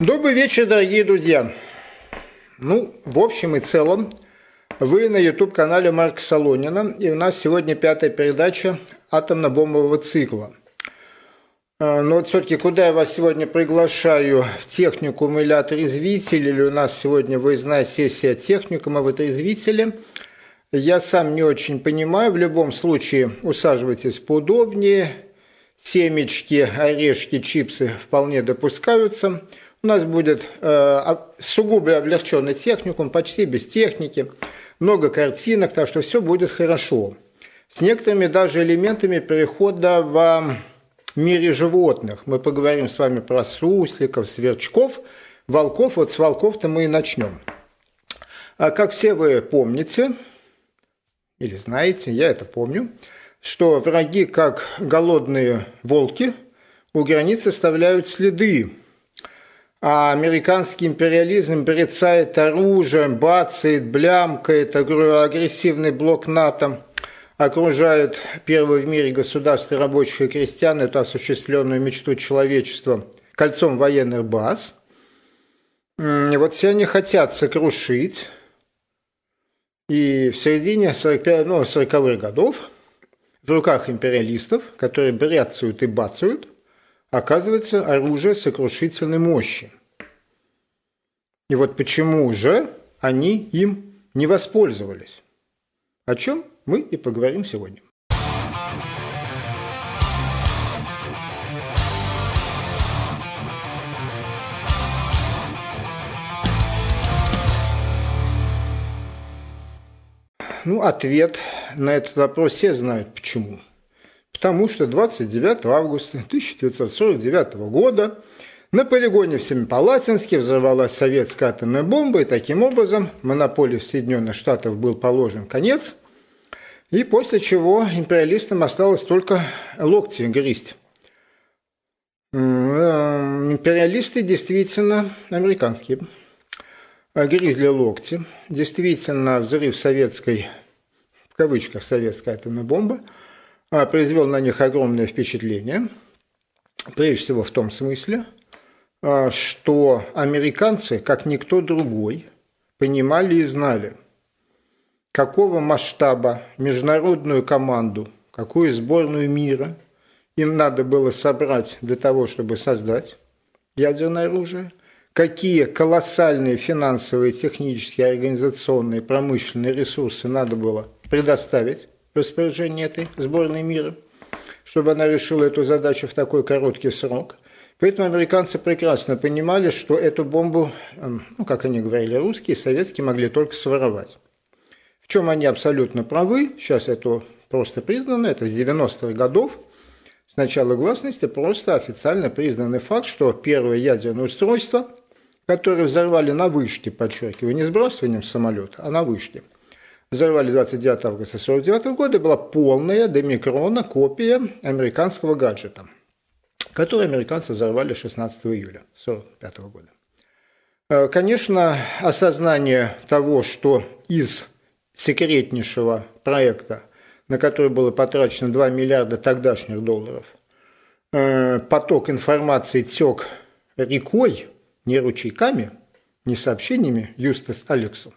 Добрый вечер, дорогие друзья. Ну, в общем и целом, вы на YouTube-канале Марка Солонина, и у нас сегодня пятая передача атомно-бомбового цикла. А, но вот все-таки куда я вас сегодня приглашаю? В техникум или отрезвитель, или у нас сегодня выездная сессия техникума в отрезвителе? Я сам не очень понимаю. В любом случае, усаживайтесь поудобнее. Семечки, орешки, чипсы вполне допускаются – у нас будет э, сугубо облегченный техникум, почти без техники, много картинок, так что все будет хорошо. С некоторыми даже элементами перехода в мире животных. Мы поговорим с вами про сусликов, сверчков, волков. Вот с волков-то мы и начнем. А как все вы помните, или знаете, я это помню, что враги, как голодные волки, у границ оставляют следы а американский империализм брецает оружием, бацает, блямкает, агрессивный блок НАТО окружает первое в мире государство рабочих и крестьян, эту осуществленную мечту человечества, кольцом военных баз. И вот все они хотят сокрушить. И в середине 45, ну, 40-х годов в руках империалистов, которые бряцают и бацают – оказывается оружие сокрушительной мощи. И вот почему же они им не воспользовались? О чем мы и поговорим сегодня. Ну, ответ на этот вопрос все знают почему. Потому что 29 августа 1949 года на полигоне в Семипалатинске взорвалась советская атомная бомба, и таким образом монополии Соединенных Штатов был положен конец, и после чего империалистам осталось только локти грызть. Э, империалисты действительно американские грызли локти. Действительно, взрыв советской, в кавычках, советской атомной бомбы – произвел на них огромное впечатление, прежде всего в том смысле, а, что американцы, как никто другой, понимали и знали, какого масштаба международную команду, какую сборную мира им надо было собрать для того, чтобы создать ядерное оружие, какие колоссальные финансовые, технические, организационные, промышленные ресурсы надо было предоставить распоряжение этой сборной мира, чтобы она решила эту задачу в такой короткий срок. Поэтому американцы прекрасно понимали, что эту бомбу, эм, ну, как они говорили, русские, советские могли только своровать. В чем они абсолютно правы, сейчас это просто признано, это с 90-х годов, с начала гласности просто официально признанный факт, что первое ядерное устройство, которое взорвали на вышке, подчеркиваю, не сбрасыванием самолета, а на вышке – взорвали 29 августа 1949 года, была полная до микрона копия американского гаджета, который американцы взорвали 16 июля 1945 года. Э, конечно, осознание того, что из секретнейшего проекта, на который было потрачено 2 миллиарда тогдашних долларов, э, поток информации тек рекой, не ручейками, не сообщениями Юстас Алексу,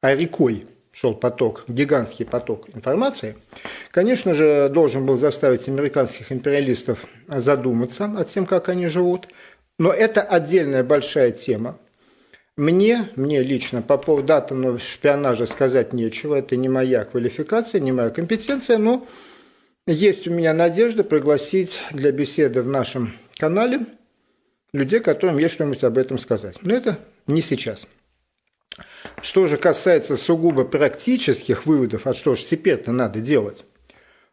а рекой – шел поток, гигантский поток информации, конечно же, должен был заставить американских империалистов задуматься о тем, как они живут. Но это отдельная большая тема. Мне, мне лично по поводу атомного шпионажа сказать нечего. Это не моя квалификация, не моя компетенция, но есть у меня надежда пригласить для беседы в нашем канале людей, которым есть что-нибудь об этом сказать. Но это не сейчас. Что же касается сугубо практических выводов, а что же теперь-то надо делать?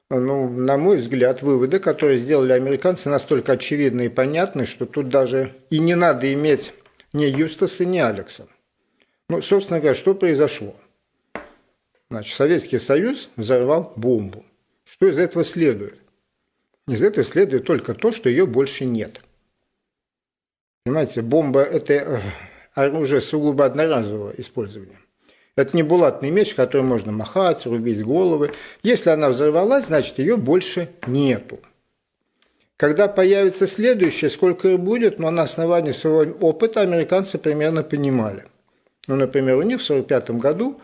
Ну, на мой взгляд, выводы, которые сделали американцы, настолько очевидны и понятны, что тут даже и не надо иметь ни Юстаса, ни Алекса. Ну, собственно говоря, что произошло? Значит, Советский Союз взорвал бомбу. Что из этого следует? Из этого следует только то, что ее больше нет. Понимаете, бомба – это оружие сугубо одноразового использования. Это не булатный меч, который можно махать, рубить головы. Если она взорвалась, значит ее больше нету. Когда появится следующее, сколько их будет, но на основании своего опыта американцы примерно понимали. Ну, например, у них в 1945 году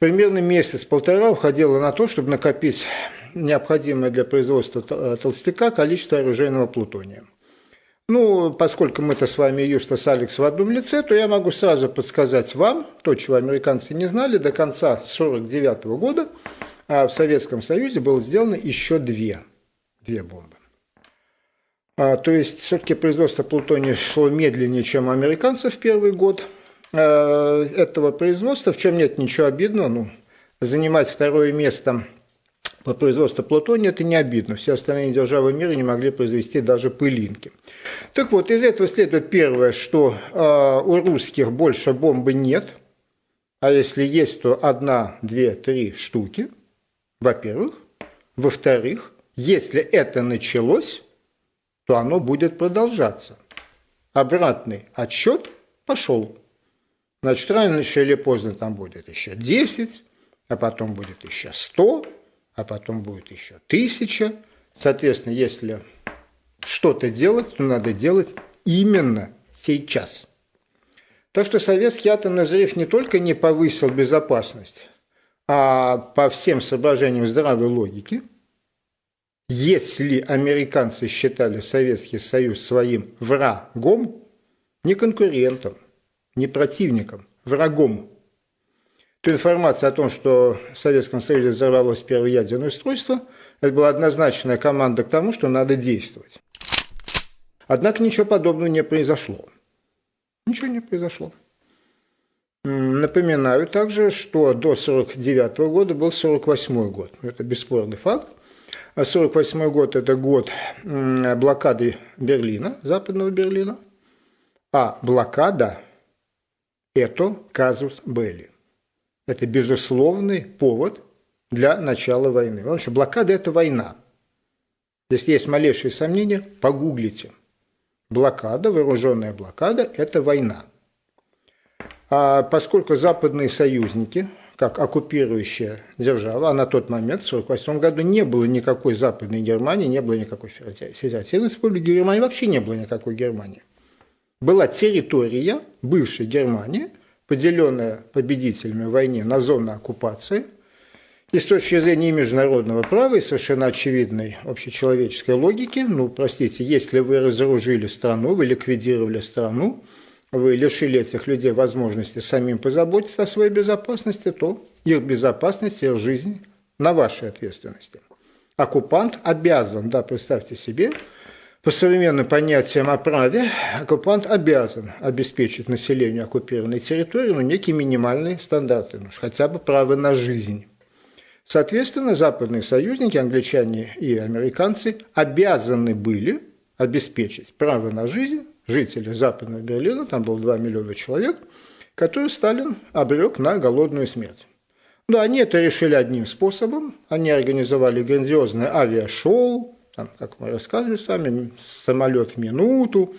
примерно месяц-полтора уходило на то, чтобы накопить необходимое для производства толстяка количество оружейного плутония. Ну, поскольку мы-то с вами Юстас Алекс в одном лице, то я могу сразу подсказать вам то, чего американцы не знали. До конца 1949 года а в Советском Союзе было сделано еще две, две бомбы. А, то есть все-таки производство плутония шло медленнее, чем у американцев в первый год а, этого производства, в чем нет ничего обидного. Ну, занимать второе место по производству плутония это не обидно. Все остальные державы мира не могли произвести даже пылинки. Так вот, из этого следует первое, что э, у русских больше бомбы нет, а если есть, то одна, две, три штуки, во-первых. Во-вторых, если это началось, то оно будет продолжаться. Обратный отсчет пошел. Значит, рано или поздно там будет еще 10, а потом будет еще 100, а потом будет еще 1000. Соответственно, если что-то делать, то надо делать именно сейчас. Так что советский атомный взрыв не только не повысил безопасность, а по всем соображениям здравой логики, если американцы считали Советский Союз своим врагом, не конкурентом, не противником, врагом, то информация о том, что в Советском Союзе взорвалось первое ядерное устройство, это была однозначная команда к тому, что надо действовать. Однако ничего подобного не произошло. Ничего не произошло. Напоминаю также, что до 1949 года был 1948 год. Это бесспорный факт. 1948 год – это год блокады Берлина, западного Берлина. А блокада – это казус Белли. Это безусловный повод для начала войны. Потому что блокада – это война. Если есть малейшие сомнения, погуглите – Блокада, вооруженная блокада – это война. А поскольку западные союзники, как оккупирующая держава, а на тот момент, в 1948 году, не было никакой Западной Германии, не было никакой Федеративной Республики Германии, вообще не было никакой Германии. Была территория бывшей Германии, поделенная победителями в войне на зоны оккупации – и с точки зрения международного права и совершенно очевидной общечеловеческой логики, ну, простите, если вы разоружили страну, вы ликвидировали страну, вы лишили этих людей возможности самим позаботиться о своей безопасности, то их безопасность, их жизнь на вашей ответственности. Оккупант обязан, да, представьте себе, по современным понятиям о праве, оккупант обязан обеспечить населению оккупированной территории ну, некие минимальные стандарты, ну, хотя бы право на жизнь. Соответственно, западные союзники, англичане и американцы, обязаны были обеспечить право на жизнь жителей Западного Берлина, там было 2 миллиона человек, которые Сталин обрек на голодную смерть. Но они это решили одним способом. Они организовали грандиозное авиашоу, там, как мы рассказывали с вами, самолет в минуту,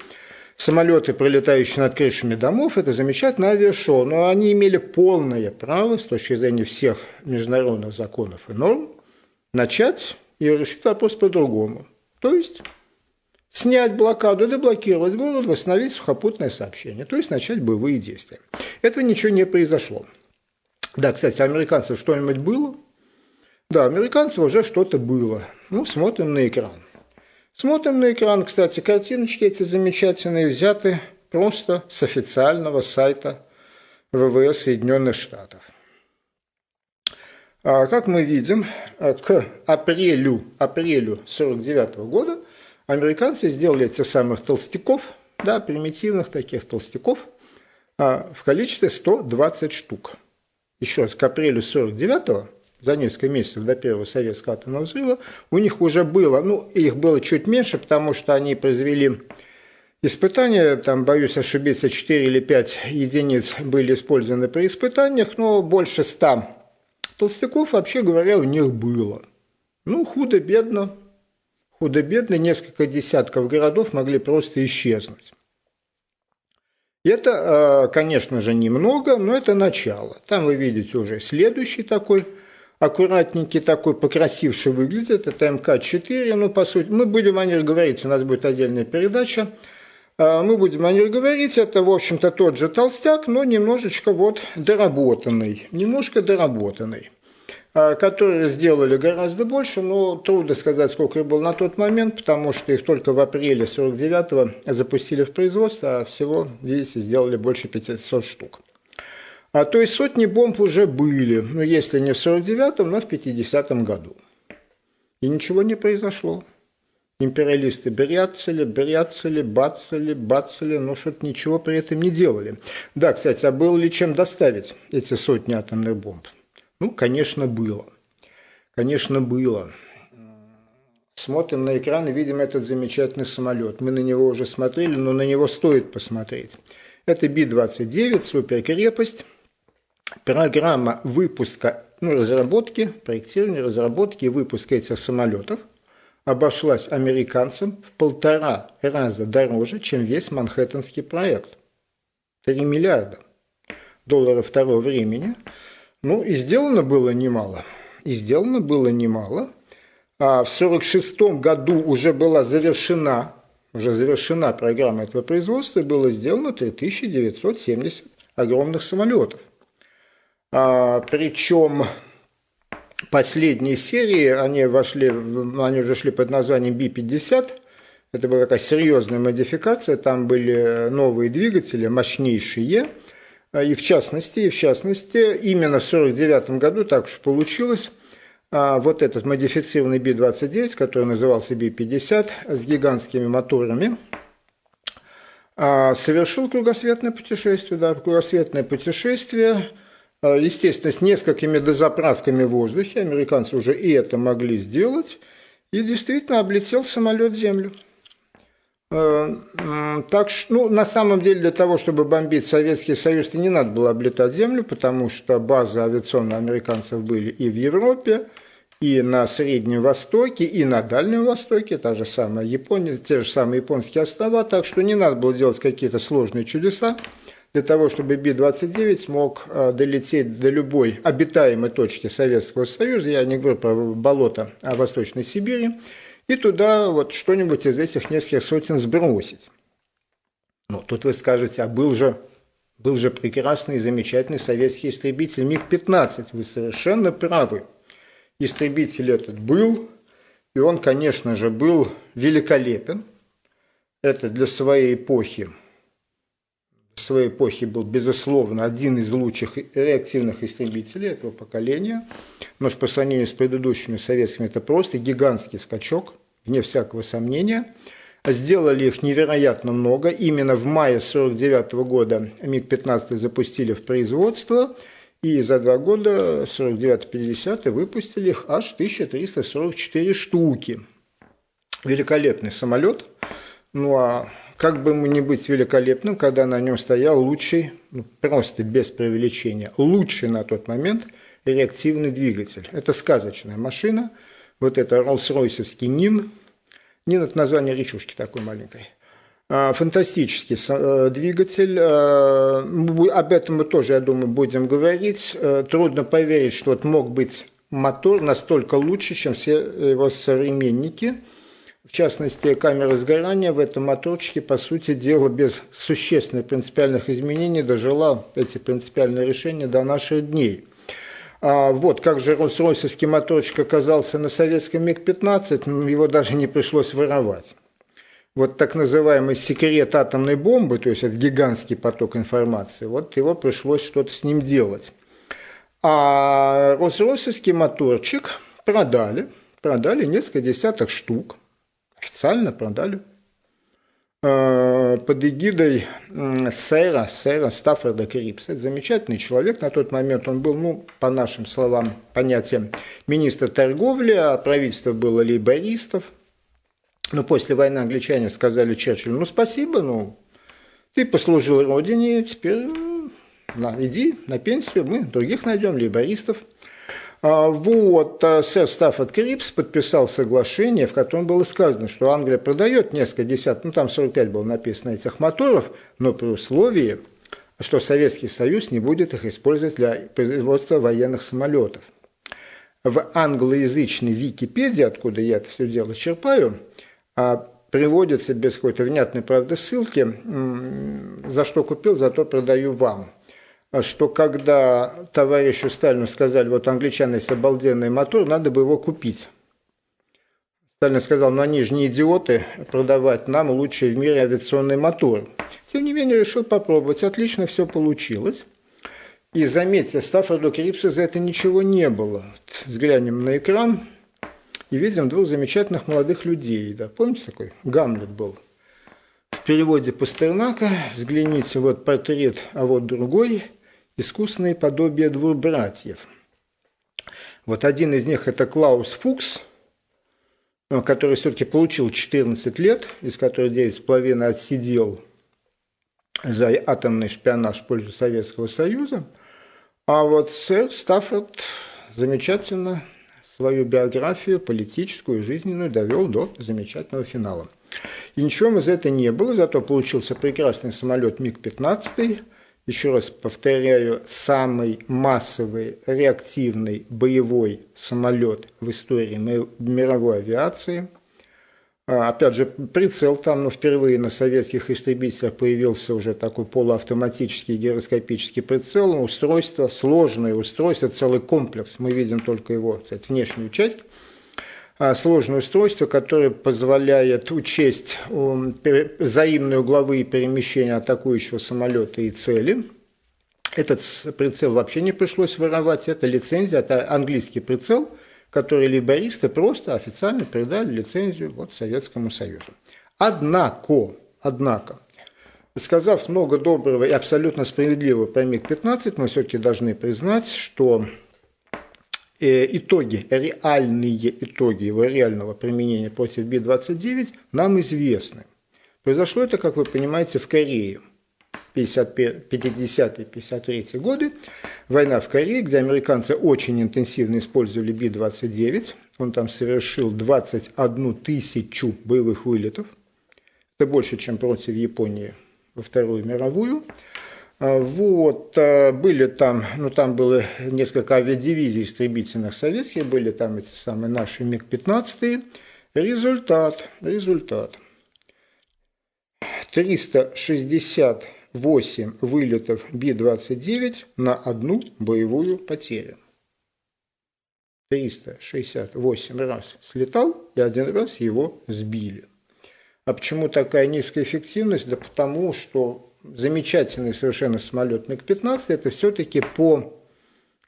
самолеты, пролетающие над крышами домов, это замечательное авиашоу, но они имели полное право, с точки зрения всех международных законов и норм, начать и решить вопрос по-другому. То есть снять блокаду, деблокировать город, восстановить сухопутное сообщение, то есть начать боевые действия. Этого ничего не произошло. Да, кстати, американцев что-нибудь было? Да, американцев уже что-то было. Ну, смотрим на экран. Смотрим на экран, кстати, картиночки эти замечательные взяты просто с официального сайта ВВС Соединенных Штатов. А, как мы видим, а, к апрелю, апрелю 49 года американцы сделали этих самых толстяков, да, примитивных таких толстяков, а, в количестве 120 штук. Еще раз, к апрелю 49 за несколько месяцев до первого советского атомного взрыва, у них уже было, ну, их было чуть меньше, потому что они произвели испытания, там, боюсь ошибиться, 4 или 5 единиц были использованы при испытаниях, но больше 100 толстяков, вообще говоря, у них было. Ну, худо-бедно, худо-бедно, несколько десятков городов могли просто исчезнуть. Это, э, конечно же, немного, но это начало. Там вы видите уже следующий такой аккуратненький такой, покрасивший выглядит. Это МК-4. Ну, по сути, мы будем о них говорить, у нас будет отдельная передача. А, мы будем о них говорить. Это, в общем-то, тот же толстяк, но немножечко вот доработанный. Немножко доработанный. А, которые сделали гораздо больше, но трудно сказать, сколько их было на тот момент, потому что их только в апреле 49-го запустили в производство, а всего, видите, сделали больше 500 штук. А то есть сотни бомб уже были, ну если не в 49-м, но в 50-м году. И ничего не произошло. Империалисты бряцали, бряцали, бацали, бацали, но что-то ничего при этом не делали. Да, кстати, а было ли чем доставить эти сотни атомных бомб? Ну, конечно, было. Конечно, было. Смотрим на экран и видим этот замечательный самолет. Мы на него уже смотрели, но на него стоит посмотреть. Это Би-29, суперкрепость. Программа выпуска, ну, разработки, проектирования, разработки и выпуска этих самолетов обошлась американцам в полтора раза дороже, чем весь Манхэттенский проект. 3 миллиарда долларов того времени – ну, и сделано было немало. И сделано было немало. А в 1946 году уже была завершена, уже завершена программа этого производства, и было сделано 3970 огромных самолетов. А, причем последние серии, они вошли, они уже шли под названием Би-50, это была такая серьезная модификация, там были новые двигатели, мощнейшие, а, и в частности, и в частности, именно в 1949 году так уж получилось, а, вот этот модифицированный Би-29, который назывался Би-50, с гигантскими моторами, совершил кругосветное путешествие, да, кругосветное путешествие, естественно, с несколькими дозаправками в воздухе, американцы уже и это могли сделать, и действительно облетел самолет Землю. Э, так что, ну, на самом деле, для того, чтобы бомбить Советский Союз, не надо было облетать землю, потому что базы авиационные американцев были и в Европе, и на Среднем Востоке, и на Дальнем Востоке, та же самая Япония, те же самые японские острова, так что не надо было делать какие-то сложные чудеса для того, чтобы Би-29 смог э, долететь до любой обитаемой точки Советского Союза, я не говорю про болото а Восточной Сибири, и туда вот что-нибудь из этих нескольких сотен сбросить. Ну, тут вы скажете, а был же, был же прекрасный и замечательный советский истребитель МиГ-15. Вы совершенно правы. Истребитель этот был, и он, конечно же, был великолепен. Это для своей эпохи своей эпохи был, безусловно, один из лучших реактивных истребителей этого поколения. Но по сравнению с предыдущими советскими это просто гигантский скачок, вне всякого сомнения. Сделали их невероятно много. Именно в мае 1949 года МиГ-15 запустили в производство, и за два года, 49-50, выпустили их аж 1344 штуки. Великолепный самолет. Ну а как бы ему не быть великолепным, когда на нем стоял лучший, ну, просто без преувеличения, лучший на тот момент реактивный двигатель. Это сказочная машина, вот это Роллс-Ройсовский НИН, НИН – это название речушки такой маленькой. А, фантастический э, двигатель. Э, об этом мы тоже, я думаю, будем говорить. Э, трудно поверить, что вот мог быть мотор настолько лучше, чем все его современники – в частности, камера сгорания в этом моторчике, по сути дела, без существенных принципиальных изменений дожила эти принципиальные решения до наших дней. А вот как же Роллс-Ройсовский моторчик оказался на советском МиГ-15, ну, его даже не пришлось воровать. Вот так называемый секрет атомной бомбы, то есть это гигантский поток информации, вот его пришлось что-то с ним делать. А Роллс-Ройсовский моторчик продали, продали несколько десяток штук – официально продали э, под эгидой сэра, сэра Стаффорда Крипса. Это замечательный человек. На тот момент он был, ну, по нашим словам, понятием, министр торговли, а правительство было лейбористов. Но после войны англичане сказали Черчиллю, ну, спасибо, ну, ты послужил родине, теперь на, иди на пенсию, мы других найдем, лейбористов. А, вот, а, сэр Стаффорд Крипс подписал соглашение, в котором было сказано, что Англия продает несколько десятков, ну там 45 было написано этих моторов, но при условии, что Советский Союз не будет их использовать для производства военных самолетов. в англоязычной Википедии, откуда я это все дело черпаю, а, приводится без какой-то внятной, правда, ссылки, за что купил, за то продаю вам. Что когда товарищу Сталину сказали, вот англичане есть обалденный мотор, надо бы его купить. Сталин сказал, ну они же не идиоты, продавать нам лучший в мире авиационный мотор. Тем не менее, решил попробовать. Отлично все получилось. И заметьте, Стаффорду Крипсу за это ничего не было. Взглянем на экран и видим двух замечательных молодых людей. Да, помните такой? Гамлет был. В переводе Пастернака взгляните, вот портрет, а вот другой. Искусные подобия двух братьев. Вот один из них это Клаус Фукс, который все-таки получил 14 лет, из которых 9,5 отсидел за атомный шпионаж в пользу Советского Союза – а вот сэр Стаффорд замечательно свою биографию политическую и жизненную довел до замечательного финала. И ничего из этого не было, зато получился прекрасный самолет МиГ-15, еще раз повторяю, самый массовый реактивный боевой самолет в истории мировой авиации – а, опять же, прицел там, ну, впервые на советских истребителях появился уже такой полуавтоматический гироскопический прицел, ну, устройство, сложное устройство, целый комплекс, мы видим только его, кстати, внешнюю часть, сложное устройство, которое позволяет учесть взаимные угловые перемещения атакующего самолета и цели. Этот прицел вообще не пришлось воровать, это лицензия, это английский прицел – которые либористы просто официально передали лицензию вот Советскому Союзу. Однако, однако, сказав много доброго и абсолютно справедливого про МиГ-15, мы все-таки должны признать, что итоги, реальные итоги его реального применения против Би-29 нам известны. Произошло это, как вы понимаете, в Корее – 50-53 годы, война в Корее, где американцы очень интенсивно использовали Би-29. Он там совершил 21 тысячу боевых вылетов. Это больше, чем против Японии во Вторую мировую. А, вот, а, были там, ну там было несколько авиадивизий истребительных советских, были там эти самые наши МиГ-15. Результат, результат. 360 8 вылетов Би-29 на одну боевую потерю. 368 раз слетал, и один раз его сбили. А почему такая низкая эффективность? Да потому что замечательный совершенно самолет МиГ-15 это все-таки по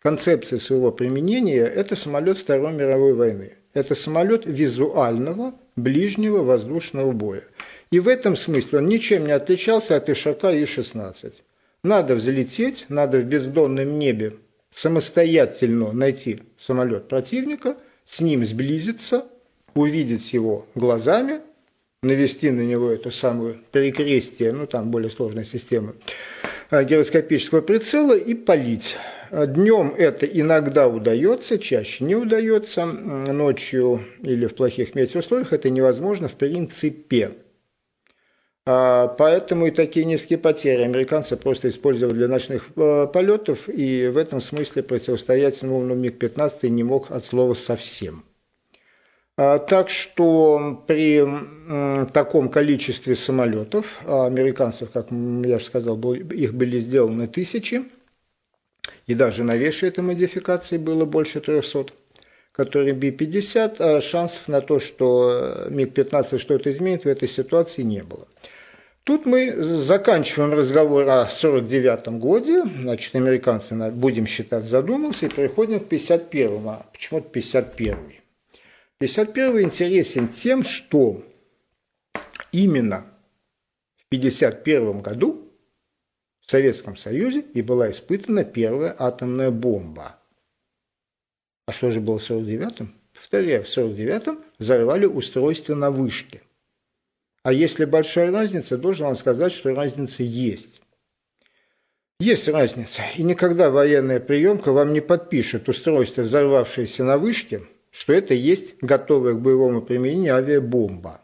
концепции своего применения это самолет Второй мировой войны. Это самолет визуального ближнего воздушного боя. И в этом смысле он ничем не отличался от Ишака И-16. Надо взлететь, надо в бездонном небе самостоятельно найти самолет противника, с ним сблизиться, увидеть его глазами, навести на него эту самую перекрестие, ну там более сложная система э, гироскопического прицела и полить. Днем это иногда удается, чаще не удается, ночью или в плохих метеоусловиях это невозможно в принципе. А, поэтому и такие низкие потери американцы просто использовали для ночных э, полетов, и в этом смысле противостоять новому МиГ-15 не мог от слова совсем. А, так что при таком количестве самолетов, а американцев, как я же сказал, их были сделаны тысячи, и даже новейшей этой модификации было больше 300, которые Би-50, шансов на то, что МиГ-15 что-то изменит в этой ситуации не было. Тут мы заканчиваем разговор о 49 годе, значит, американцы, будем считать, задумался, и переходим к 51-му. А почему 51-й? 51-й интересен тем, что именно в 51 году в Советском Союзе и была испытана первая атомная бомба. А что же было в 49-м? Повторяю, в 49-м взорвали устройство на вышке. А если большая разница, должен вам сказать, что разница есть. Есть разница, и никогда военная приемка вам не подпишет устройство, взорвавшееся на вышке, что это есть готовая к боевому применению авиабомба.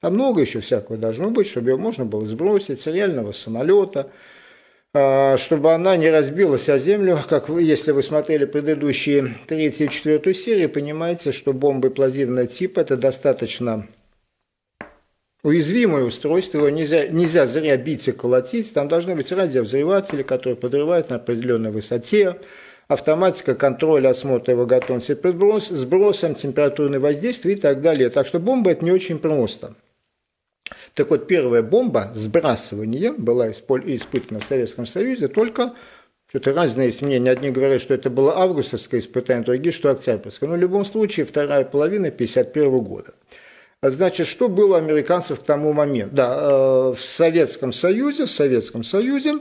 А много еще всякого должно быть, чтобы его можно было сбросить с реального самолета, а, чтобы она не разбилась о землю, как вы, если вы смотрели предыдущие третью и четвертую серии, понимаете, что бомбы плазивного типа – это достаточно уязвимое устройство, его нельзя, нельзя зря бить и колотить, там должны быть радиовзрыватели, которые подрывают на определенной высоте, автоматика контроля, осмотра его готовности подброс, сбросом, температурное воздействие и так далее. Так что бомба – это не очень просто. Так вот, первая бомба сбрасывания была испытана в Советском Союзе только что-то разные есть мнения. Одни говорят, что это было августовское испытание, другие, что октябрьское. Но в любом случае, вторая половина 1951 года. А значит, что было у американцев к тому моменту? Да, э, в Советском Союзе, в Советском Союзе,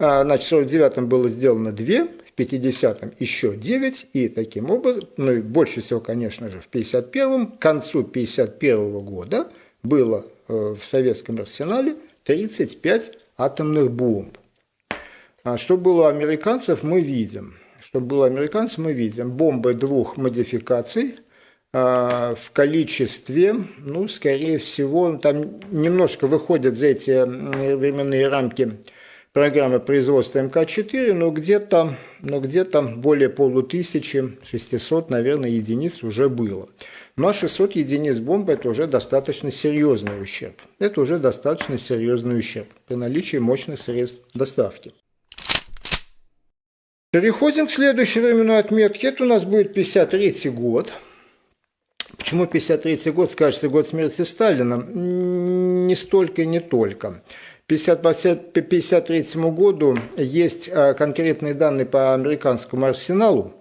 э, значит, в 49-м было сделано две, 50-м еще 9, и таким образом, ну и больше всего, конечно же, в 51-м, к концу 51 -го года было Э, в советском арсенале 35 атомных бомб. А что было у американцев, мы видим. Что было у американцев, мы видим. Бомбы двух модификаций а, в количестве, ну, скорее всего, там немножко выходят за эти временные рамки программы производства МК-4, но где-то но где-то более полутысячи, 600, наверное, единиц уже было. Но 600 единиц бомбы – это уже достаточно серьезный ущерб. Это уже достаточно серьезный ущерб при наличии мощных средств доставки. Переходим к следующей временной отметке. Это у нас будет 53 год. Почему 53 год? Скажется, год смерти Сталина. Не столько и не только. 1953 году есть а, конкретные данные по американскому арсеналу,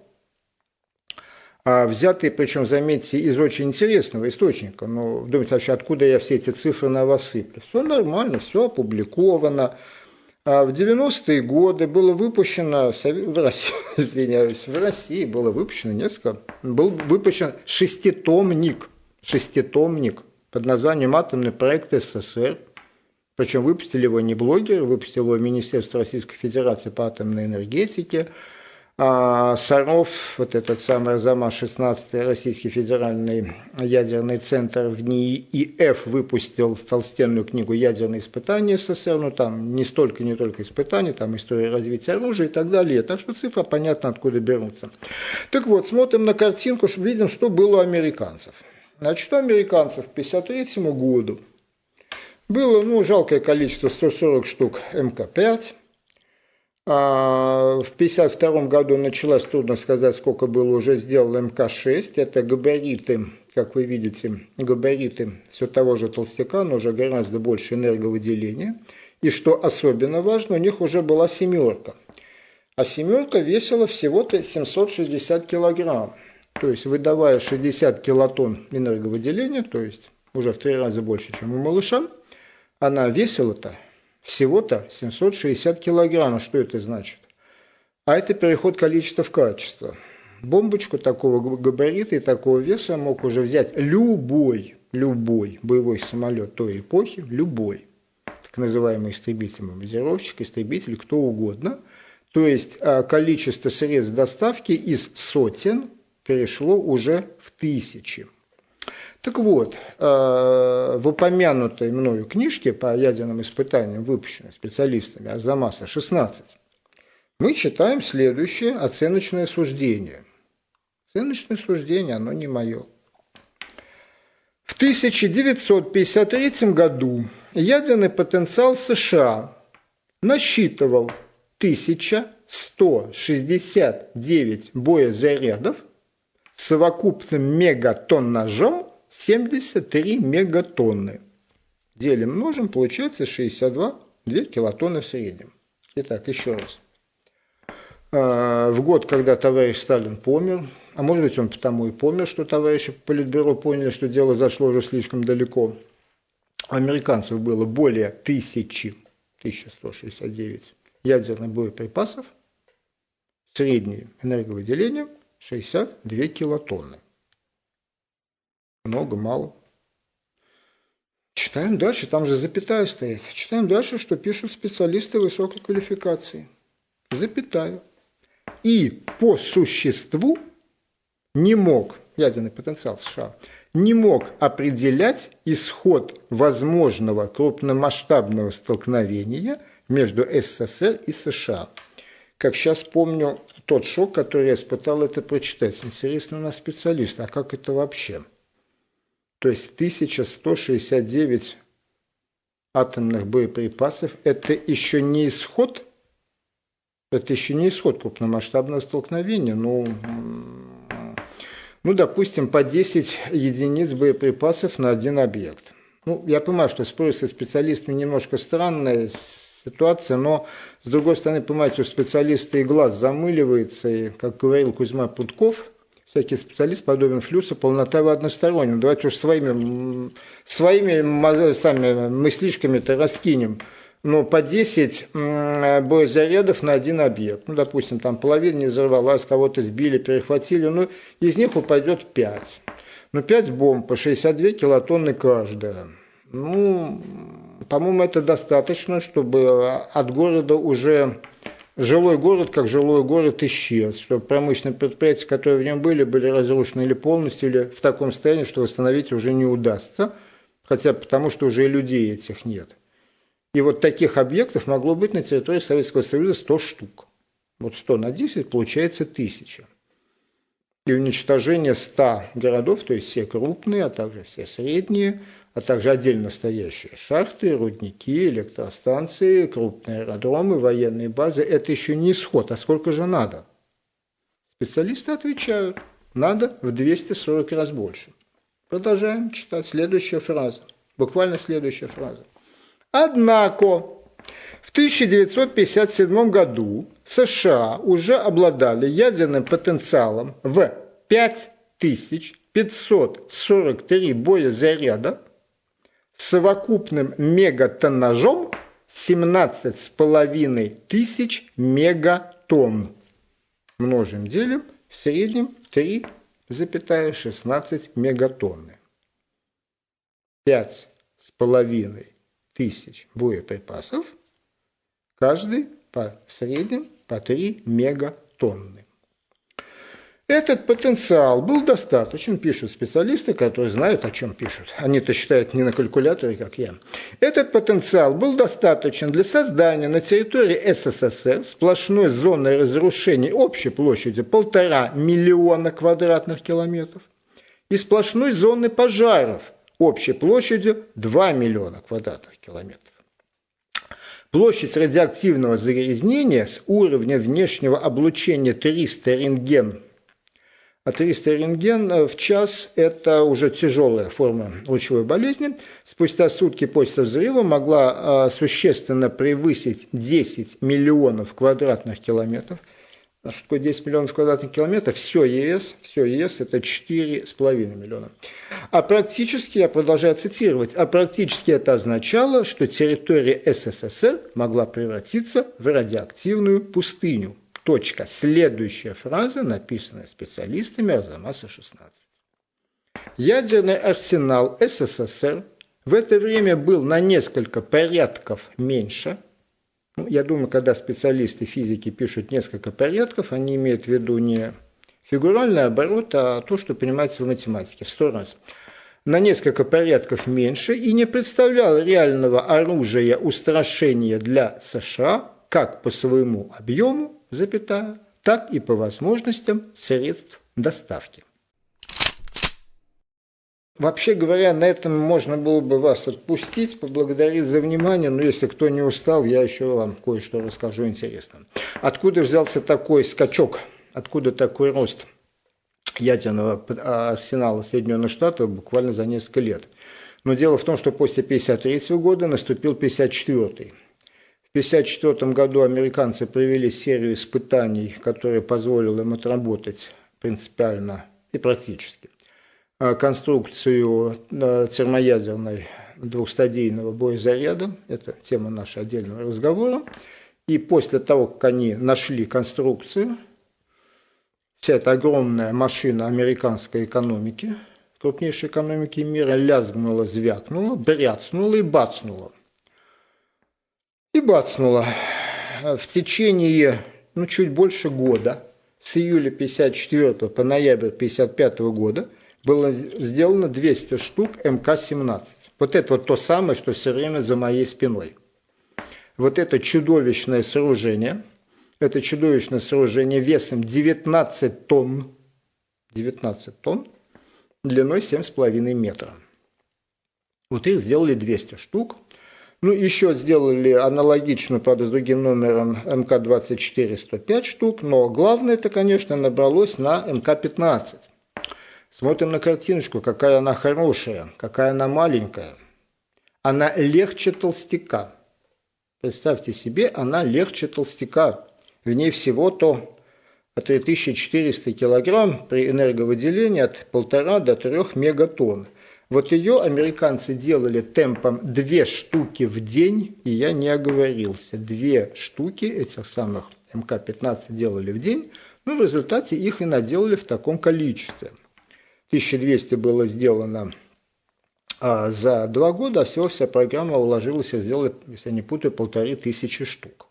а взятые, причем, заметьте, из очень интересного источника. Ну, думаете, вообще, откуда я все эти цифры на вас сыплю? Все нормально, все опубликовано. А в 90-е годы было выпущено, в России, извиняюсь, в России было выпущено несколько, был выпущен шеститомник, шеститомник под названием «Атомный проект СССР». Причем выпустили его не блогеры, выпустило его Министерство Российской Федерации по атомной энергетике – а Саров, вот этот самый Арзамас 16-й Российский федеральный ядерный центр в НИИФ выпустил толстенную книгу «Ядерные испытания СССР», ну там не столько, не только испытания, там история развития оружия и так далее, так что цифры понятно откуда берутся. Так вот, смотрим на картинку, видим, что было у американцев. Значит, у американцев к 1953 году было, ну, жалкое количество, 140 штук МК-5, а, в 1952 году началось, трудно сказать, сколько было уже сделано МК-6. Это габариты, как вы видите, габариты все того же толстяка, но уже гораздо больше энерговыделения. И что особенно важно, у них уже была семерка. А семерка весила всего-то 760 килограмм. То есть, выдавая 60 килотонн энерговыделения, то есть уже в три раза больше, чем у малыша, она весила-то всего-то 760 килограммов. Что это значит? А это переход количества в качество. Бомбочку такого габарита и такого веса мог уже взять любой, любой боевой самолет той эпохи, любой, так называемый истребитель, бомбардировщик, истребитель, кто угодно. То есть а, количество средств доставки из сотен перешло уже в тысячи. Так вот, э, в упомянутой мною книжке по ядерным испытаниям, выпущенной специалистами Азамаса 16, мы читаем следующее оценочное суждение. Оценочное суждение, оно не мое. В 1953 году ядерный потенциал США насчитывал 1169 боезарядов совокупным мегатоннажом 73 мегатонны. Делим, множим, получается 62 2 килотонны в среднем. Итак, еще раз. А, в год, когда товарищ Сталин помер, а может быть он потому и помер, что товарищи Политбюро поняли, что дело зашло уже слишком далеко, американцев было более тысячи, 1169 ядерных боеприпасов, среднее энерговыделение 62 килотонны. Много, мало. Читаем дальше, там же запятая стоит. Читаем дальше, что пишут специалисты высокой квалификации. Запятая. И по существу не мог, ядерный потенциал США, не мог определять исход возможного крупномасштабного столкновения между СССР и США. Как сейчас помню, тот шок, который я испытал, это прочитать. Интересно у нас специалист, а как это вообще? То есть 1169 атомных боеприпасов – это еще не исход, это еще не исход крупномасштабного столкновения, ну, ну, допустим, по 10 единиц боеприпасов на один объект. Ну, я понимаю, что спорить со специалистами немножко странная ситуация, но, с другой стороны, понимаете, у специалиста и глаз замыливается, и, как говорил Кузьма Путков – всякий специалист подобен флюсу, полнота в одностороннем. Давайте уж своими, своими сами мыслишками-то раскинем. Но по 10 боезарядов на один объект. Ну, допустим, там половина не взорвалась, кого-то сбили, перехватили. Ну, из них упадет 5. Ну, 5 бомб по 62 килотонны каждая. Ну, по-моему, это достаточно, чтобы от города уже жилой город, как жилой город, исчез, что промышленные предприятия, которые в нем были, были разрушены или полностью, или в таком состоянии, что восстановить уже не удастся, хотя потому что уже и людей этих нет. И вот таких объектов могло быть на территории Советского Союза 100 штук. Вот 100 на 10 получается 1000. И уничтожение 100 городов, то есть все крупные, а также все средние – а также отдельно стоящие шахты, рудники, электростанции, крупные аэродромы, военные базы. Это еще не исход, а сколько же надо? Специалисты отвечают, надо в 240 раз больше. Продолжаем читать следующая фраза, буквально следующая фраза. Однако в 1957 году США уже обладали ядерным потенциалом в 5543 боезаряда, совокупным мегатоннажом 17,5 тысяч мегатонн. Множим, делим, в среднем 3,16 мегатонны. 5,5 тысяч боеприпасов, каждый по в среднем по 3 мегатонны. Этот потенциал был достаточен, пишут специалисты, которые знают, о чем пишут. Они-то считают не на калькуляторе, как я. Этот потенциал был достаточен для создания на территории СССР сплошной зоны разрушений общей площадью полтора миллиона квадратных километров и сплошной зоны пожаров общей площадью 2 миллиона квадратных километров. Площадь радиоактивного загрязнения с уровня внешнего облучения 300 рентген 300 рентген э, в час – это уже тяжелая форма лучевой болезни. Спустя сутки после взрыва могла э, существенно превысить 10 миллионов квадратных километров. А что такое 10 миллионов квадратных километров? Все ЕС, все ЕС – это 4,5 миллиона. А практически, я продолжаю цитировать, а практически это означало, что территория СССР могла превратиться в радиоактивную пустыню – Точка. Следующая фраза, написанная специалистами Арзамаса 16. Ядерный арсенал СССР в это время был на несколько порядков меньше. Ну, я думаю, когда специалисты физики пишут несколько порядков, они имеют в виду не фигуральный оборот, а то, что понимается в математике, в сто раз на несколько порядков меньше и не представлял реального оружия устрашения для США как по своему объему, запятая, так и по возможностям средств доставки. Вообще говоря, на этом можно было бы вас отпустить, поблагодарить за внимание, но если кто не устал, я еще вам кое-что расскажу интересно. Откуда взялся такой скачок, откуда такой рост ядерного арсенала Соединенных Штатов буквально за несколько лет? Но дело в том, что после 1953 года наступил 1954 в 1954 году американцы провели серию испытаний, которые позволили им отработать принципиально и практически э, конструкцию э, термоядерной двухстадийного боезаряда. Это тема нашего отдельного разговора. И после того, как они нашли конструкцию, вся эта огромная машина американской экономики, крупнейшей экономики мира, лязгнула, звякнула, бряцнула и бацнула и бацнуло. В течение, ну, чуть больше года, с июля 54 по ноябрь 55 года, было сделано 200 штук МК-17. Вот это вот то самое, что все время за моей спиной. вот это чудовищное сооружение, это чудовищное сооружение весом 19 тонн, 19 тонн, длиной 7,5 метра. Вот их сделали 200 штук. Ну, еще сделали аналогичную, правда, с другим номером МК-24 105 штук, но главное это, конечно, набралось на МК-15. Смотрим на картиночку, какая она хорошая, какая она маленькая. Она легче толстяка. Представьте себе, она легче толстяка. В ней всего-то 3400 килограмм при энерговыделении от 1,5 до 3 мегатонн. Вот ее американцы делали темпом две штуки в день, и я не оговорился. Две штуки этих самых МК-15 делали в день, но в результате их и наделали в таком количестве. 1200 было сделано а за два года, а всего вся программа уложилась и сделала, если я не путаю, полторы тысячи штук.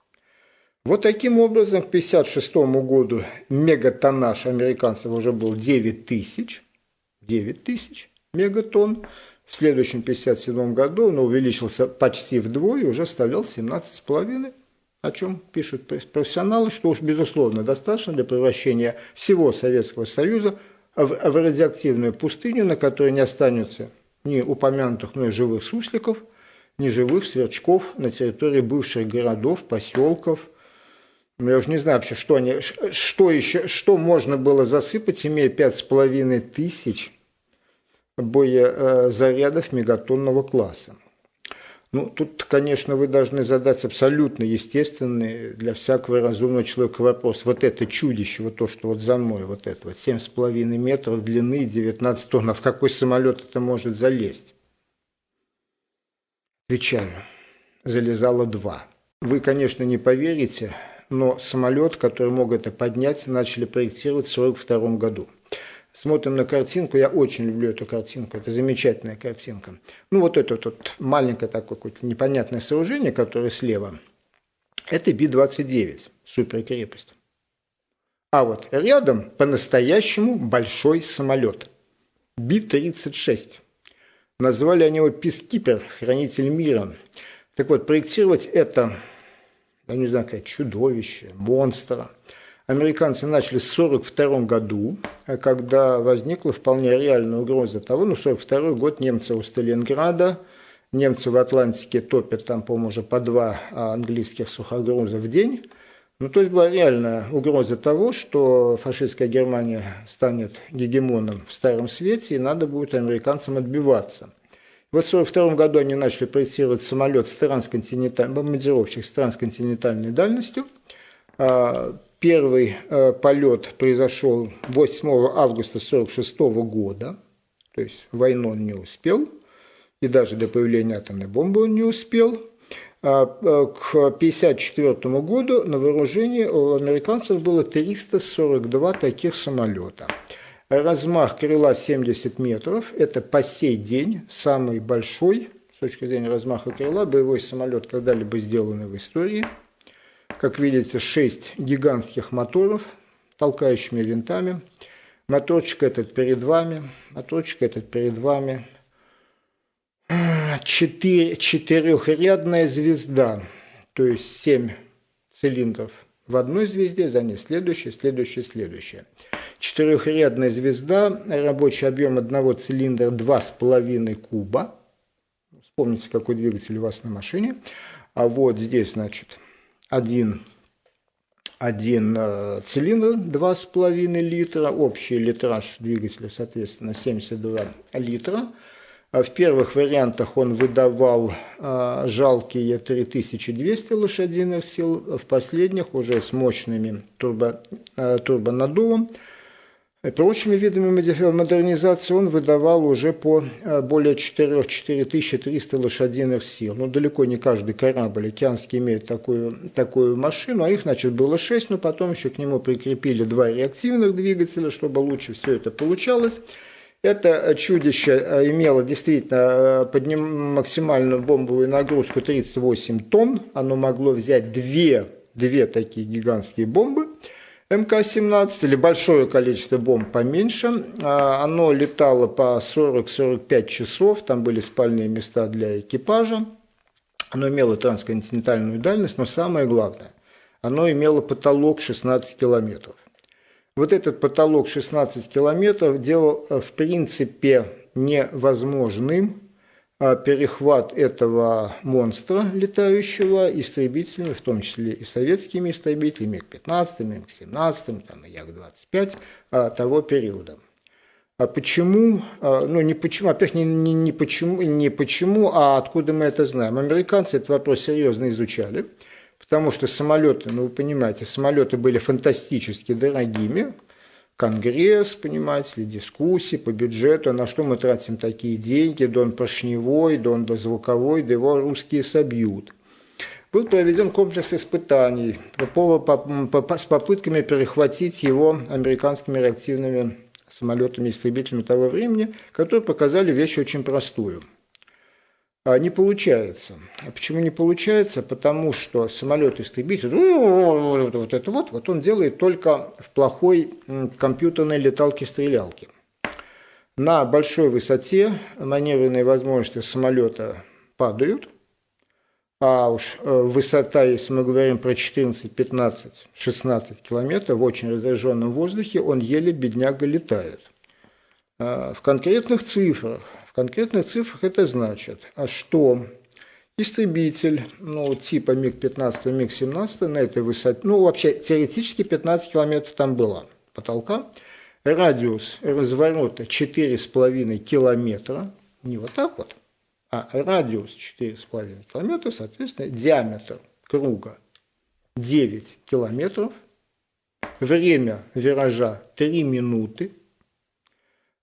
Вот таким образом к 1956 году мегатоннаж американцев уже был 9 тысяч. 9 тысяч мегатонн. В следующем 1957 году он увеличился почти вдвое уже составлял 17,5 о чем пишут профессионалы, что уж безусловно достаточно для превращения всего Советского Союза в, в радиоактивную пустыню, на которой не останется ни упомянутых мной живых сусликов, ни живых сверчков на территории бывших городов, поселков. Я уже не знаю вообще, что, они, что, еще, что можно было засыпать, имея пять с половиной тысяч боезарядов мегатонного класса. Ну, тут, конечно, вы должны задать абсолютно естественный для всякого разумного человека вопрос. Вот это чудище, вот то, что вот за мной, вот это вот, 7,5 метров длины, 19 тонн, а в какой самолет это может залезть? Отвечаю, залезало два. Вы, конечно, не поверите, но самолет, который мог это поднять, начали проектировать в 1942 году смотрим на картинку, я очень люблю эту картинку, это замечательная картинка. Ну вот это вот маленькое такое непонятное сооружение, которое слева, это Би-29, суперкрепость. А вот рядом по-настоящему большой самолет, Би-36. Назвали они его Пискипер, хранитель мира. Так вот, проектировать это, я не знаю, как чудовище, монстра – американцы начали в 1942 году, когда возникла вполне реальная угроза того, ну, 1942 год немцы у Сталинграда, немцы в Атлантике топят там, по-моему, уже по два а, английских сухогруза в день. Ну, то есть была реальная угроза того, что фашистская Германия станет гегемоном в Старом Свете, и надо будет американцам отбиваться. Вот в 1942 году они начали проектировать самолет с трансконтинентальной, бомбардировщик с трансконтинентальной дальностью. Первый э, полет произошел 8 августа 1946 года, то есть войну он не успел, и даже до появления атомной бомбы он не успел. А, э, к 1954 году на вооружении у американцев было 342 таких самолета. Размах крыла 70 метров. Это по сей день самый большой с точки зрения размаха крыла боевой самолет, когда-либо сделанный в истории – как видите, 6 гигантских моторов, толкающими винтами. Моторчик этот перед вами, моторчик этот перед вами. Четыре, четырехрядная звезда, то есть 7 цилиндров в одной звезде, за ней следующая, следующая, следующая. Четырехрядная звезда, рабочий объем одного цилиндра 2,5 куба. Вспомните, какой двигатель у вас на машине. А вот здесь, значит, один, один э, цилиндр 2,5 литра, общий литраж двигателя, соответственно, 72 литра. А в первых вариантах он выдавал э, жалкие 3200 лошадиных сил, в последних уже с мощными турбо, э, турбонаддувом прочими видами модернизации он выдавал уже по э, более 4-4300 лошадиных сил. Но далеко не каждый корабль океанский имеет такую, такую машину, а их, значит, было 6, но потом еще к нему прикрепили два реактивных двигателя, чтобы лучше все это получалось. Это чудище э, имело действительно э, подним, максимальную бомбовую нагрузку 38 тонн. Оно могло взять две, две такие гигантские бомбы – МК-17 или большое количество бомб поменьше. А, оно летало по 40-45 часов, там были спальные места для экипажа. оно имело трансконтинентальную дальность, но самое главное, оно имело потолок 16 километров. Вот этот потолок 16 километров делал, в принципе, невозможным перехват этого монстра летающего истребителями, в том числе и советскими истребителями, МиГ-15, МиГ-17, там, и Як-25 а, того периода. А почему? А, ну, не почему, во-первых, не, не, не, почему, не почему, а откуда мы это знаем. Американцы этот вопрос серьезно изучали, потому что самолеты, ну, вы понимаете, самолеты были фантастически дорогими, конгресс, понимаете ли, дискуссии по бюджету, на что мы тратим такие деньги, дон поршневой, дон дозвуковой, да его русские собьют. Был проведен комплекс испытаний с попытками перехватить его американскими реактивными самолетами-истребителями того времени, которые показали вещь очень простую – не получается. А почему не получается? Потому что самолет-истребитель, вот это вот, вот он делает только в плохой компьютерной леталке-стрелялке. На большой высоте маневренные возможности самолета падают, а уж э, высота, если мы говорим про 14, 15, 16 километров в очень разряженном воздухе, он еле бедняга летает. А, в конкретных цифрах конкретных цифрах это значит, а что? Истребитель ну, типа МиГ-15, МиГ-17 на этой высоте, ну вообще теоретически 15 километров там было потолка, радиус разворота 4,5 километра, не вот так вот, а радиус 4,5 километра, соответственно, диаметр круга 9 километров, время виража 3 минуты,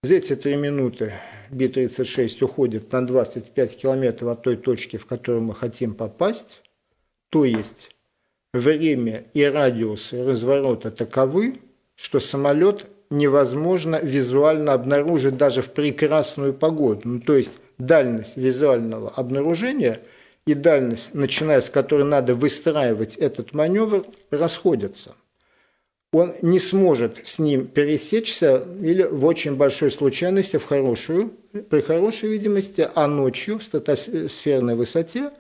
за эти 3 минуты Би-36 уходит на 25 километров от той точки, в которую мы хотим попасть, то есть время и радиус разворота таковы, что самолет невозможно визуально обнаружить даже в прекрасную погоду. Ну, то есть дальность визуального обнаружения и дальность, начиная с которой надо выстраивать этот маневр, расходятся он не сможет с ним пересечься или в очень большой случайности, в хорошую, при хорошей видимости, а ночью в стратосферной высоте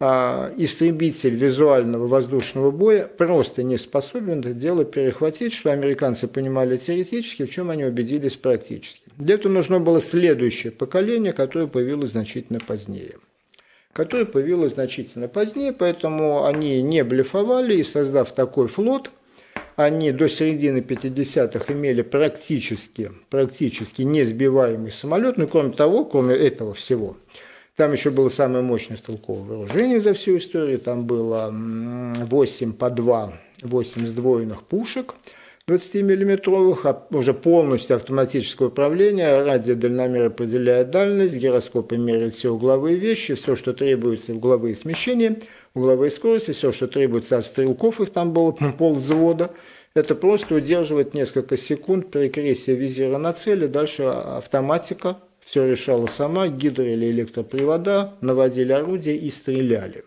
а, истребитель визуального воздушного боя просто не способен это дело перехватить, что американцы понимали теоретически, в чем они убедились практически. Для этого нужно было следующее поколение, которое появилось значительно позднее которое появилось значительно позднее, поэтому они не блефовали и, создав такой флот – они до середины 50-х имели практически, практически несбиваемый самолет, ну, кроме того, кроме этого всего, там еще было самое мощное стрелковое вооружение за всю историю, там было 8 по 2, 8 сдвоенных пушек, 20-миллиметровых, а уже полностью автоматическое управление, радиодальномер определяет дальность, гироскопы меряют все угловые вещи, все, что требуется, угловые смещения – угловые скорости, все, что требуется от стрелков, их там было пол взвода, это просто удерживать несколько секунд перекрестие визира на цели, дальше автоматика. Все решала сама, гидро или электропривода, наводили орудие и стреляли.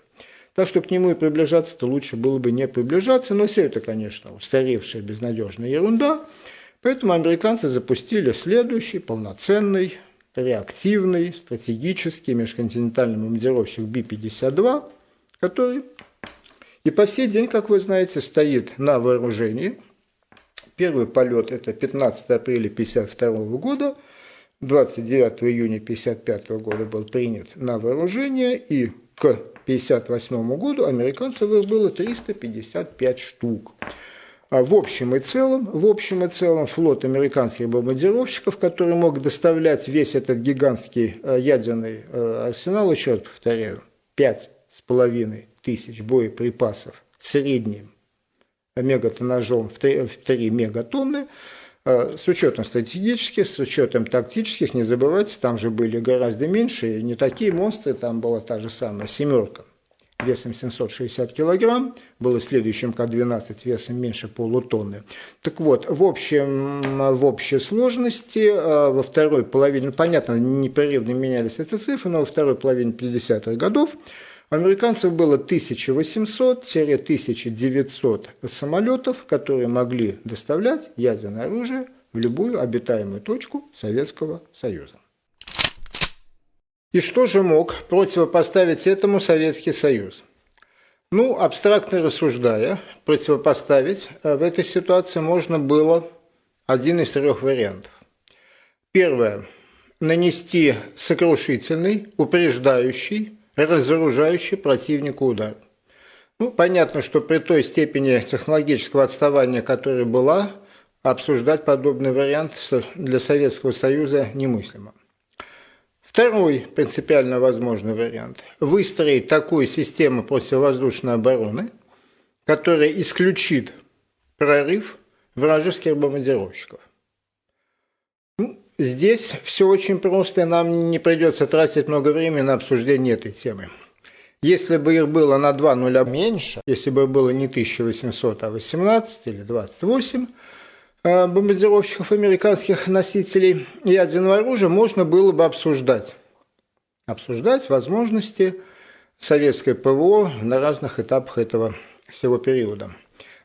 Так что к нему и приближаться-то лучше было бы не приближаться, но все это, конечно, устаревшая безнадежная ерунда. Поэтому американцы запустили следующий полноценный, реактивный, стратегический межконтинентальный бомбардировщик Би-52, который и по сей день, как вы знаете, стоит на вооружении. Первый полет это 15 апреля 1952 года, 29 июня 1955 года был принят на вооружение, и к 1958 году американцев их было 355 штук. А в общем и целом, в общем и целом флот американских бомбардировщиков, который мог доставлять весь этот гигантский э, ядерный э, арсенал, еще раз повторяю, 5 с половиной тысяч боеприпасов средним мегатоннажом в 3, в 3 мегатонны, э, с учетом стратегических, с учетом тактических, не забывайте, там же были гораздо меньше, не такие монстры, там была та же самая «семерка» весом 760 килограмм, было следующим К-12 весом меньше полутонны. Так вот, в, общем, в общей сложности э, во второй половине, понятно, непрерывно менялись эти цифры, но во второй половине 50-х годов Американцев было 1800-1900 самолетов, которые могли доставлять ядерное оружие в любую обитаемую точку Советского Союза. И что же мог противопоставить этому Советский Союз? Ну, абстрактно рассуждая, противопоставить э, в этой ситуации можно было один из трех вариантов. Первое. Нанести сокрушительный, упреждающий, разоружающий противнику удар. Ну, понятно, что при той степени технологического отставания, которая была, обсуждать подобный вариант для Советского Союза немыслимо. Второй принципиально возможный вариант – выстроить такую систему противовоздушной обороны, которая исключит прорыв вражеских бомбардировщиков. Здесь все очень просто, и нам не придется тратить много времени на обсуждение этой темы. Если бы их было на 2 нуля меньше, если бы было не 1800, а 18 или 28, Э, бомбардировщиков американских носителей ядерного оружия можно было бы обсуждать. Обсуждать возможности советской ПВО на разных этапах этого всего периода.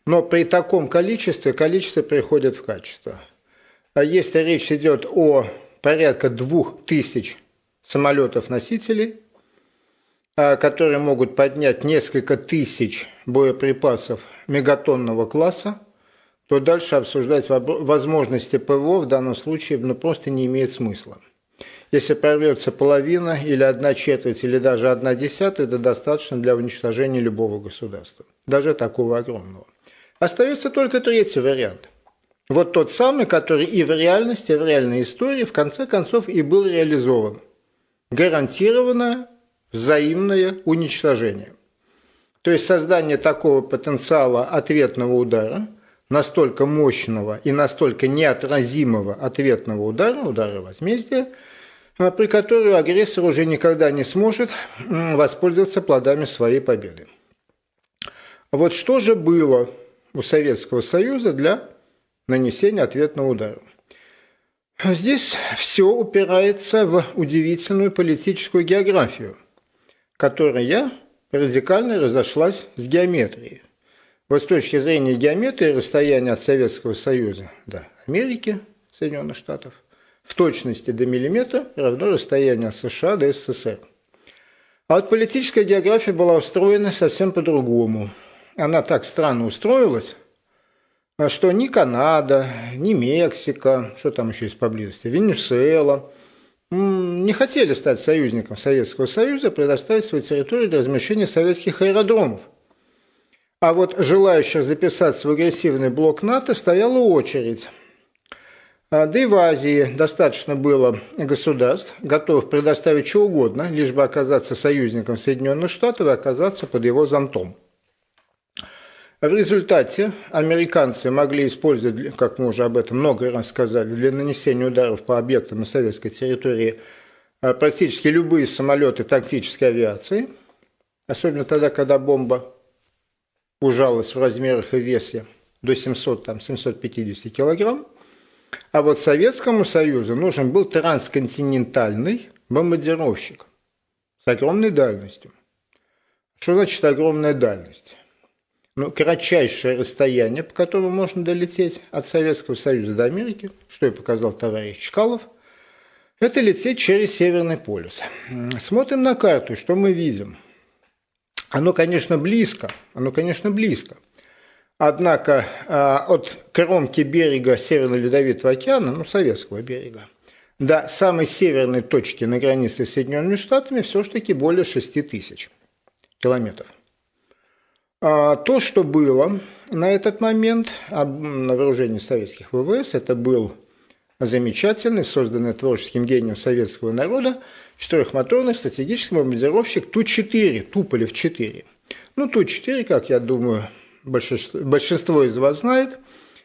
Но при таком количестве, количество приходит в качество. А если речь идет о порядка двух тысяч самолетов-носителей, э, которые могут поднять несколько тысяч боеприпасов мегатонного класса, то дальше обсуждать возможности ПВО в данном случае ну, просто не имеет смысла. Если прорвется половина или одна четверть или даже одна десятая, это достаточно для уничтожения любого государства, даже такого огромного. Остается только третий вариант. Вот тот самый, который и в реальности, и в реальной истории в конце концов и был реализован. Гарантированное взаимное уничтожение. То есть создание такого потенциала ответного удара – настолько мощного и настолько неотразимого ответного удара, удара возмездия, а, при котором агрессор уже никогда не сможет воспользоваться плодами своей победы. Вот что же было у Советского Союза для нанесения ответного удара? Здесь все упирается в удивительную политическую географию, которая радикально разошлась с геометрией. Вот с точки зрения геометрии расстояние от Советского Союза до Америки, Соединенных Штатов, в точности до миллиметра равно расстоянию от США до СССР. А вот политическая география была устроена совсем по-другому. Она так странно устроилась, что ни Канада, ни Мексика, что там еще есть поблизости, Венесуэла, не хотели стать союзником Советского Союза, предоставить свою территорию для размещения советских аэродромов – а вот желающих записаться в агрессивный блок НАТО стояла очередь. А, да и в Азии достаточно было государств, готовых предоставить что угодно, лишь бы оказаться союзником Соединенных Штатов и оказаться под его зонтом. В результате американцы могли использовать, как мы уже об этом много раз сказали, для нанесения ударов по объектам на советской территории а, практически любые самолеты тактической авиации, особенно тогда, когда бомба ужалась в размерах и весе до 700, там, 750 килограмм. А вот Советскому Союзу нужен был трансконтинентальный бомбардировщик с огромной дальностью. Что значит огромная дальность? Ну, кратчайшее расстояние, по которому можно долететь от Советского Союза до Америки, что и показал товарищ Чкалов, это лететь через Северный полюс. Смотрим на карту, что мы видим – оно, конечно, близко, оно, конечно, близко. Однако а, от кромки берега Северного Ледовитого океана, ну, Советского берега, до самой северной точки на границе с Соединенными Штатами все-таки более 6 тысяч километров. А то, что было на этот момент на вооружении советских ВВС, это был замечательный, созданный творческим гением советского народа, четырехмоторный стратегический бомбардировщик Ту-4, Туполев-4. Ну, Ту-4, как я думаю, большинство, большинство из вас знает,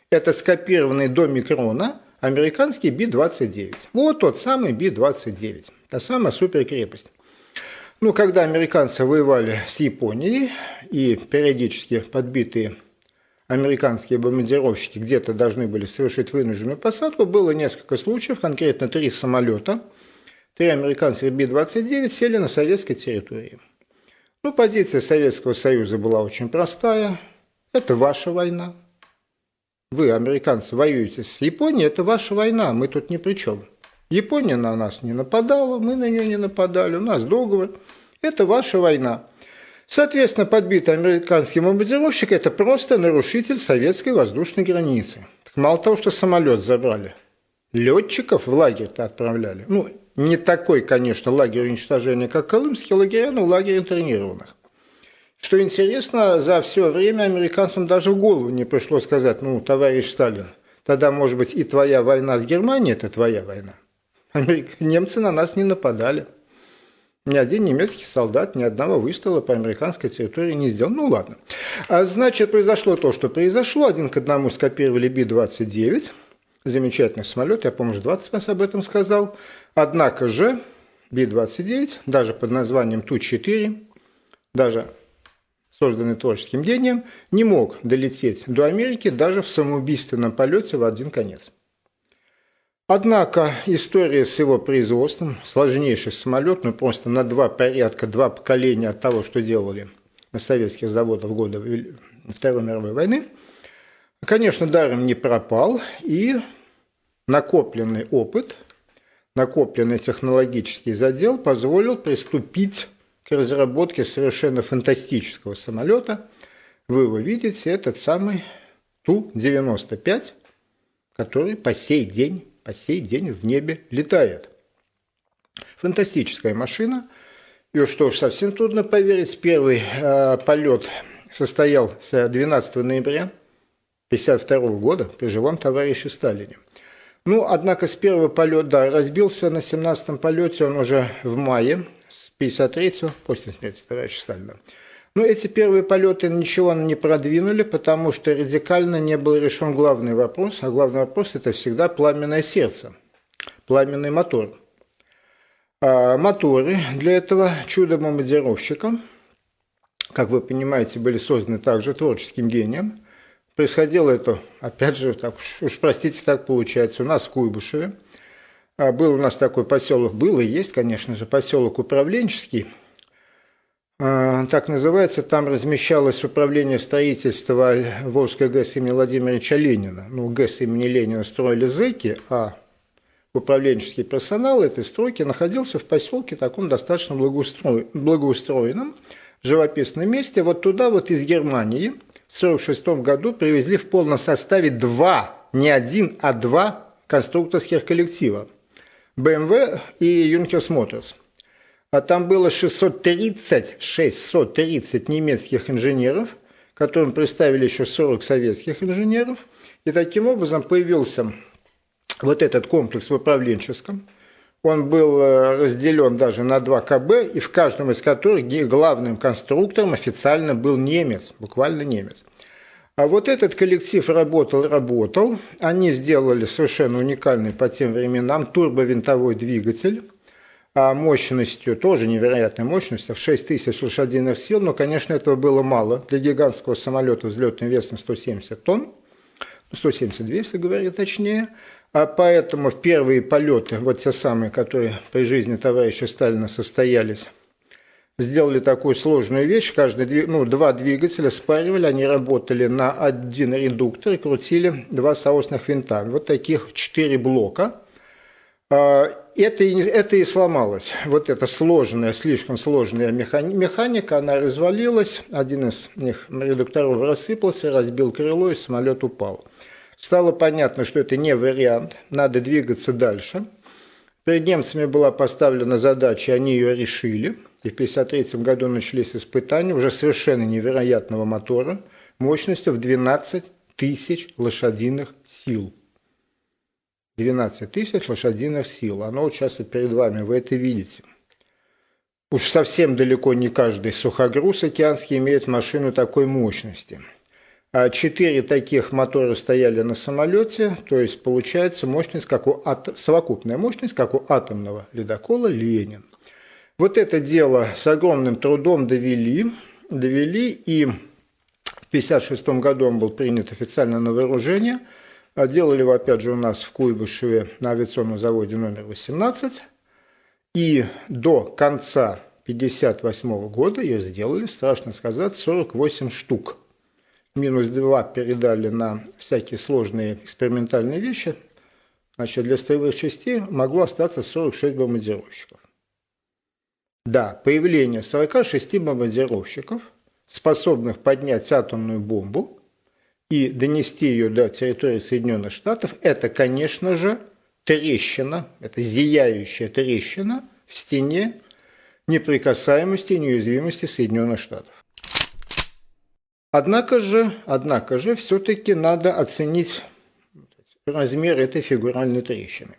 это скопированный до микрона американский Би-29. Вот тот самый Би-29, та самая суперкрепость. Ну, когда американцы воевали с Японией и периодически подбитые американские бомбардировщики где-то должны были совершить вынужденную посадку, было несколько случаев, конкретно три самолета – Три американских Би-29 сели на советской территории. Ну, позиция Советского Союза была очень простая. Это ваша война. Вы, американцы, воюете с Японией, это ваша война, мы тут ни при чем. Япония на нас не нападала, мы на нее не нападали, у нас договор. Это ваша война. Соответственно, подбитый американский бомбардировщик – это просто нарушитель советской воздушной границы. Так мало того, что самолет забрали, летчиков в лагерь-то отправляли. Ну, не такой, конечно, лагерь уничтожения, как Колымский лагерь, но лагерь интернированных. Что интересно, за все время американцам даже в голову не пришло сказать, ну, товарищ Сталин, тогда, может быть, и твоя война с Германией – это твоя война. Немцы на нас не нападали. Ни один немецкий солдат ни одного выстрела по американской территории не сделал. Ну ладно. А, значит, произошло то, что произошло. Один к одному скопировали Би-29. Замечательный самолет, я, помню, 20 раз об этом сказал. Однако же Би-29, даже под названием Ту-4, даже созданный творческим гением, не мог долететь до Америки даже в самоубийственном полете в один конец. Однако история с его производством, сложнейший самолет, ну просто на два порядка, два поколения от того, что делали на советских заводах в годы Второй мировой войны, конечно, даром не пропал, и накопленный опыт, накопленный технологический задел позволил приступить к разработке совершенно фантастического самолета. Вы его видите, этот самый Ту-95, который по сей день, по сей день в небе летает. Фантастическая машина. И что ж, совсем трудно поверить, первый э, полет состоялся 12 ноября 1952 года при живом товарище Сталине. Ну, однако с первого полета, да, разбился на 17-м полете он уже в мае 53-го, после смерти товарища Сталина. Но эти первые полеты ничего не продвинули, потому что радикально не был решен главный вопрос, а главный вопрос – это всегда пламенное сердце, пламенный мотор. А моторы для этого чудо-бомбардировщика, как вы понимаете, были созданы также творческим гением. Происходило это, опять же, так уж простите, так получается, у нас в Куйбышеве – а был у нас такой поселок, был и есть, конечно же, поселок управленческий, так называется, там размещалось управление строительства Волжской ГЭС имени Владимира Ленина. Ну, ГЭС имени Ленина строили зэки, а управленческий персонал этой стройки находился в поселке таком достаточно благоустро... благоустроенном, живописном месте. Вот туда вот из Германии в 1946 году привезли в полном составе два, не один, а два конструкторских коллектива. BMW и Junkers Motors. А там было 630, 630 немецких инженеров, которым представили еще 40 советских инженеров. И таким образом появился вот этот комплекс в управленческом. Он был э, разделен даже на два КБ, и в каждом из которых главным конструктором официально был немец, буквально немец. А вот этот коллектив работал, работал. Они сделали совершенно уникальный по тем временам турбовинтовой двигатель мощностью, тоже невероятной мощностью, в 6 тысяч лошадиных сил, но, конечно, этого было мало для гигантского самолета взлетным весом 170 тонн, 172, если говорить точнее, а поэтому в первые полеты, вот те самые, которые при жизни товарища Сталина состоялись сделали такую сложную вещь. Каждый, ну, два двигателя спаривали, они работали на один редуктор и крутили два соосных винта. Вот таких четыре блока. Это, это и сломалось. Вот эта сложная, слишком сложная механика, она развалилась. Один из них редукторов рассыпался, разбил крыло, и самолет упал. Стало понятно, что это не вариант, надо двигаться дальше. Перед немцами была поставлена задача, они ее решили – и в 1953 году начались испытания уже совершенно невероятного мотора мощностью в 12 тысяч лошадиных сил. 12 тысяч лошадиных сил. Оно участвует перед вами, вы это видите. Уж совсем далеко не каждый сухогруз океанский имеет машину такой мощности. А четыре таких мотора стояли на самолете, то есть получается мощность, как у ат... совокупная мощность, как у атомного ледокола «Ленин». Вот это дело с огромным трудом довели, довели и в 1956 году он был принят официально на вооружение. А делали его, опять же, у нас в Куйбышеве на авиационном заводе номер 18. И до конца 1958 года ее сделали, страшно сказать, 48 штук. Минус 2 передали на всякие сложные экспериментальные вещи. Значит, для строевых частей могло остаться 46 бомбардировщиков. Да, появление 46 бомбардировщиков, способных поднять атомную бомбу и донести ее до территории Соединенных Штатов, это, конечно же, трещина, это зияющая трещина в стене неприкасаемости и неуязвимости Соединенных Штатов. Однако же, однако же, все-таки надо оценить размер этой фигуральной трещины.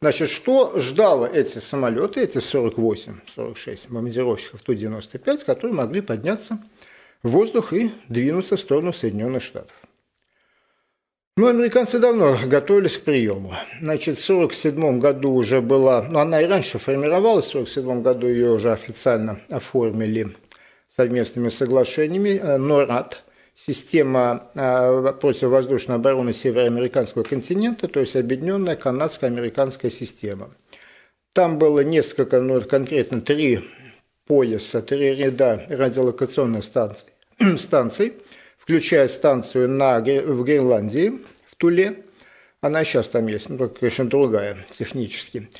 Значит, что ждало эти самолеты, эти 48-46 бомбардировщиков Ту-95, которые могли подняться воздух и двинуться в сторону Соединенных Штатов? Ну, американцы давно готовились к приему. Значит, в 1947 году уже была, ну, она и раньше формировалась, в 1947 году ее уже официально оформили совместными соглашениями. Э, НОРАД, система э, противовоздушной обороны североамериканского континента, то есть объединенная канадско-американская система. Там было несколько, ну, конкретно три пояса, три ряда радиолокационных станций, станций включая станцию на, в Гренландии, в Туле. Она сейчас там есть, но только, конечно, другая технически.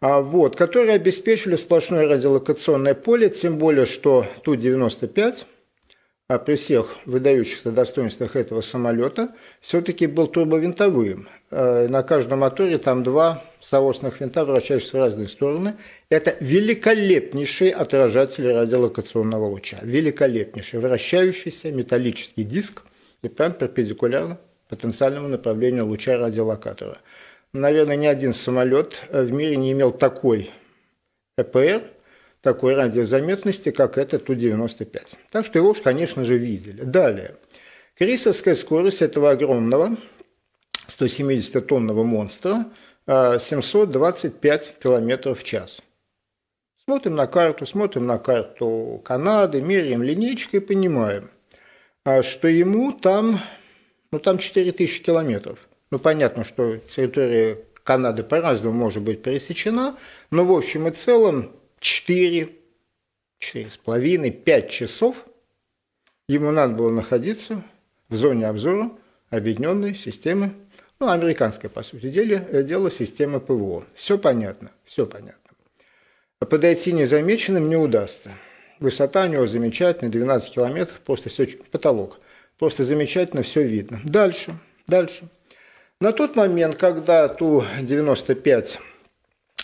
А, вот, которые обеспечивали сплошное радиолокационное поле, тем более, что Ту-95 а при всех выдающихся достоинствах этого самолета все-таки был турбовинтовым. Э, на каждом моторе там два соосных винта, вращающиеся в разные стороны. Это великолепнейший отражатель радиолокационного луча. Великолепнейший вращающийся металлический диск и прям перпендикулярно потенциальному направлению луча радиолокатора. Наверное, ни один самолет в мире не имел такой ЭПР, такой радиозаметности, как это Ту-95. Так что его уж, конечно же, видели. Далее. Крисовская скорость этого огромного 170-тонного монстра 725 а, км в час. Смотрим на карту, смотрим на карту Канады, меряем линейкой и понимаем, а, что ему там, ну, там 4000 километров. Ну, понятно, что территория Канады по-разному может быть пересечена, но в общем и целом 4, 4,5, 5 часов ему надо было находиться в зоне обзора объединенной системы ну, американская, по сути дела, э, дело системы ПВО. Все понятно, все понятно. Подойти незамеченным не удастся. Высота у него замечательная, 12 километров, просто все, потолок. Просто замечательно все видно. Дальше, дальше. На тот момент, когда Ту-95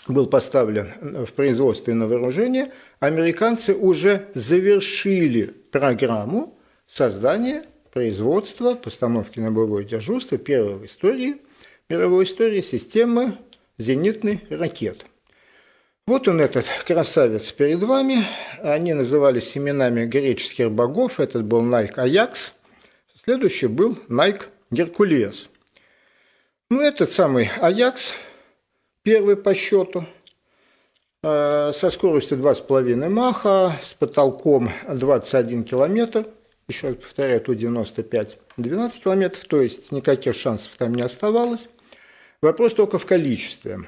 был поставлен в производство и на вооружение, американцы уже завершили программу создания производства, постановки на боевое дежурство первой в истории, мировой истории системы зенитной ракет. Вот он этот красавец перед вами. Они назывались именами греческих богов. Этот был Найк Аякс. Следующий был Найк Геркулес. Ну, этот самый Аякс, первый по счету, э, со скоростью 2,5 маха, с потолком 21 километр – еще раз повторяю, Ту-95 12 километров, то есть никаких шансов там не оставалось. Вопрос только в количестве.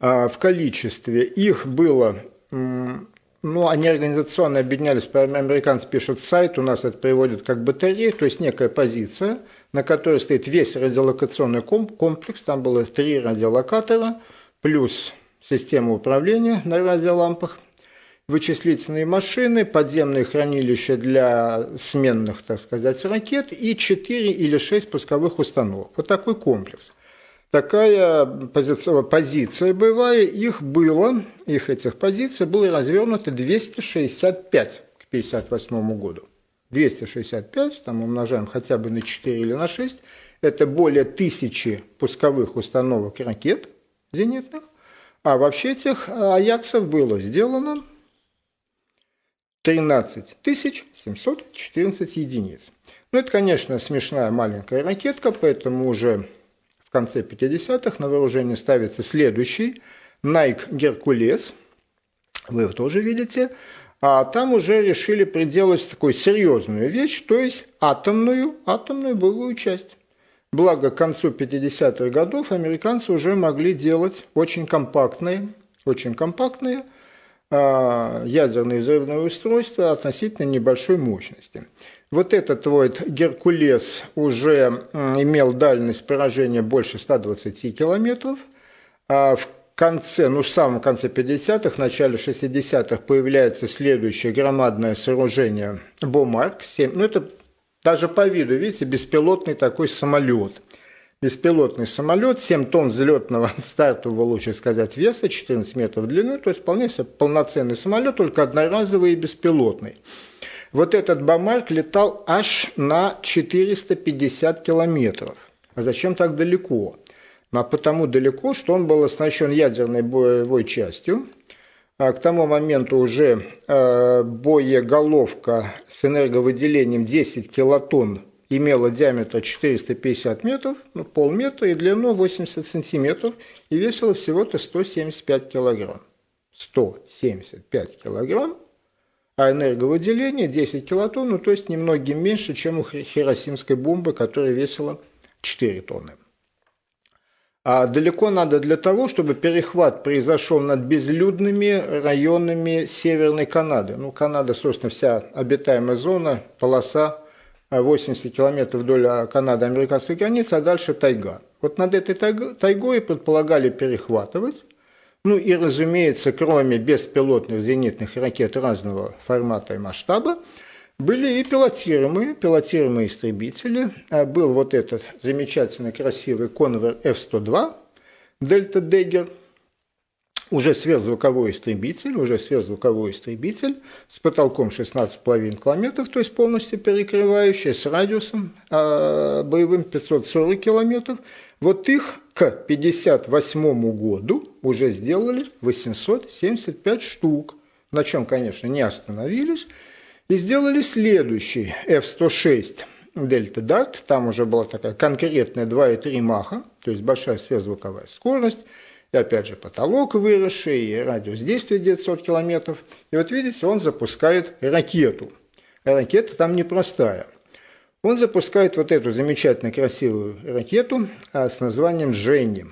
А в количестве их было, ну, они организационно объединялись, американцы пишут сайт, у нас это приводит как батарея, то есть некая позиция, на которой стоит весь радиолокационный комплекс, там было три радиолокатора, плюс система управления на радиолампах, вычислительные машины, подземные хранилища для сменных, так сказать, ракет и 4 или 6 пусковых установок. Вот такой комплекс. Такая позиция, позиция боевая, их было, их этих позиций было развернуто 265 к 1958 году. 265, там умножаем хотя бы на 4 или на 6, это более тысячи пусковых установок ракет зенитных, а вообще этих аяксов было сделано 13 714 единиц. Ну, это, конечно, смешная маленькая ракетка, поэтому уже в конце 50-х на вооружение ставится следующий Nike Геркулес. Вы его тоже видите. А там уже решили приделать такую серьезную вещь, то есть атомную, атомную боевую часть. Благо, к концу 50-х годов американцы уже могли делать очень компактные, очень компактные ядерные взрывные устройства относительно небольшой мощности. Вот этот вот Геркулес уже имел дальность поражения больше 120 километров. А в конце, ну в самом конце 50-х, начале 60-х появляется следующее громадное сооружение Бомарк-7. Ну это даже по виду, видите, беспилотный такой самолет. Беспилотный самолет, 7 тонн взлетного стартового, лучше сказать, веса, 14 метров длины, то есть вполне себе полноценный самолет, только одноразовый и беспилотный. Вот этот Бомарк летал аж на 450 километров. А зачем так далеко? Ну, а потому далеко, что он был оснащен ядерной боевой частью. А к тому моменту уже э, боеголовка с энерговыделением 10 килотонн имела диаметр 450 метров, ну, полметра, и длину 80 сантиметров, и весила всего-то 175 килограмм. 175 килограмм, а энерговыделение 10 килотонн, ну, то есть немногим меньше, чем у хиросимской бомбы, которая весила 4 тонны. А далеко надо для того, чтобы перехват произошел над безлюдными районами Северной Канады. Ну, Канада, собственно, вся обитаемая зона, полоса 80 километров вдоль Канады американской границы, а дальше тайга. Вот над этой тайгой предполагали перехватывать. Ну и, разумеется, кроме беспилотных зенитных ракет разного формата и масштаба, были и пилотируемые, пилотируемые истребители. А был вот этот замечательно красивый Conver F-102 Delta Dagger, уже сверхзвуковой истребитель, уже сверхзвуковой истребитель с потолком 16,5 километров, то есть полностью перекрывающий, с радиусом э, боевым 540 километров. Вот их к 1958 году уже сделали 875 штук, на чем, конечно, не остановились и сделали следующий F-106 Delta Dart. Там уже была такая конкретная 2,3 маха, то есть большая сверхзвуковая скорость. И опять же потолок выросший, и радиус действия 900 километров. И вот видите, он запускает ракету. ракета там непростая. Он запускает вот эту замечательно красивую ракету а, с названием «Дженни».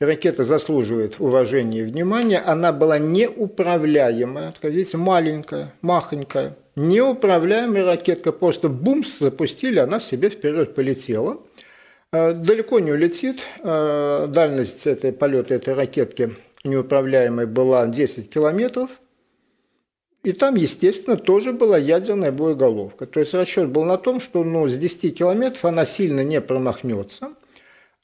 Ракета заслуживает уважения и внимания. Она была неуправляемая, видите, маленькая, махонькая. Неуправляемая ракетка. Просто бумс запустили, она себе вперед полетела. А, далеко не улетит. А, дальность этой полета этой ракетки неуправляемой была 10 километров. И там, естественно, тоже была ядерная боеголовка. То есть расчет был на том, что ну, с 10 километров она сильно не промахнется –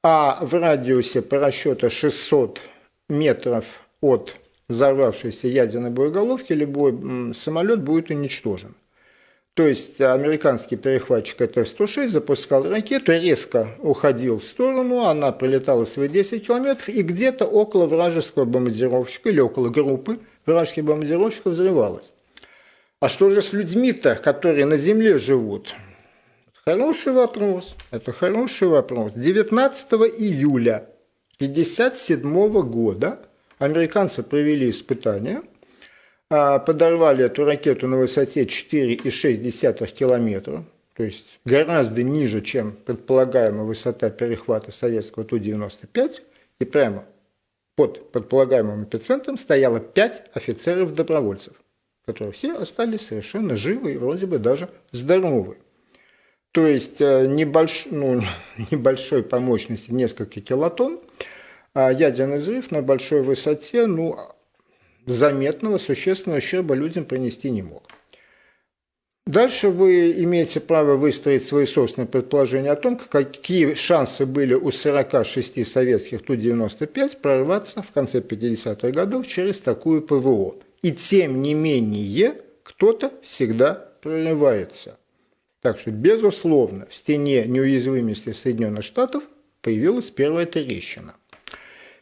а в радиусе по расчету 600 метров от взорвавшейся ядерной боеголовки любой самолет будет уничтожен. То есть американский перехватчик ТР-106 запускал ракету, резко уходил в сторону, она прилетала свои 10 километров и где-то около вражеского бомбардировщика или около группы вражеских бомбардировщиков взрывалась. А что же с людьми-то, которые на Земле живут? Хороший вопрос. Это хороший вопрос. 19 июля 1957 года американцы провели испытания, подорвали эту ракету на высоте 4,6 километра, то есть гораздо ниже, чем предполагаемая высота перехвата советского Ту-95, и прямо под предполагаемым эпицентром стояло 5 офицеров-добровольцев, которые все остались совершенно живы и вроде бы даже здоровы. То есть э, небольш, ну, небольшой по мощности несколько килотонн, а ядерный взрыв на большой высоте ну, заметного, существенного ущерба людям принести не мог. Дальше вы имеете право выстроить свои собственные предположения о том, какие шансы были у 46 советских Ту-95 прорваться в конце 50-х годов через такую ПВО. И тем не менее, кто-то всегда прорывается – так что, безусловно, в стене неуязвимости Соединенных Штатов появилась первая трещина.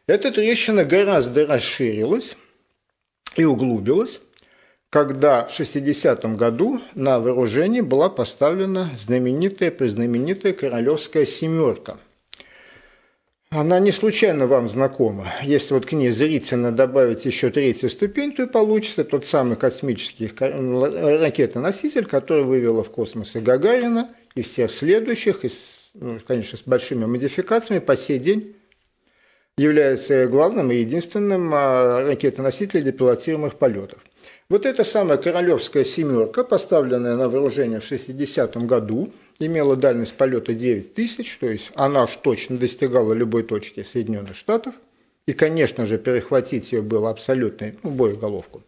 Эта трещина гораздо расширилась и углубилась, когда в 60-м году на вооружение была поставлена знаменитая, признаменитая королевская семерка – она не случайно вам знакома. Если вот к ней зрительно добавить еще третью ступень, то и получится тот самый космический ракетоноситель, который вывела в космос и Гагарина, и всех следующих, и, ну, конечно, с большими модификациями по сей день является главным и единственным а, ракетоносителем для пилотируемых полетов. Вот эта самая королевская семерка, поставленная на вооружение в 60-м году, имела дальность полета 9 тысяч, то есть она уж точно достигала любой точки Соединенных Штатов. И, конечно же, перехватить ее было абсолютно, ну, боеголовку,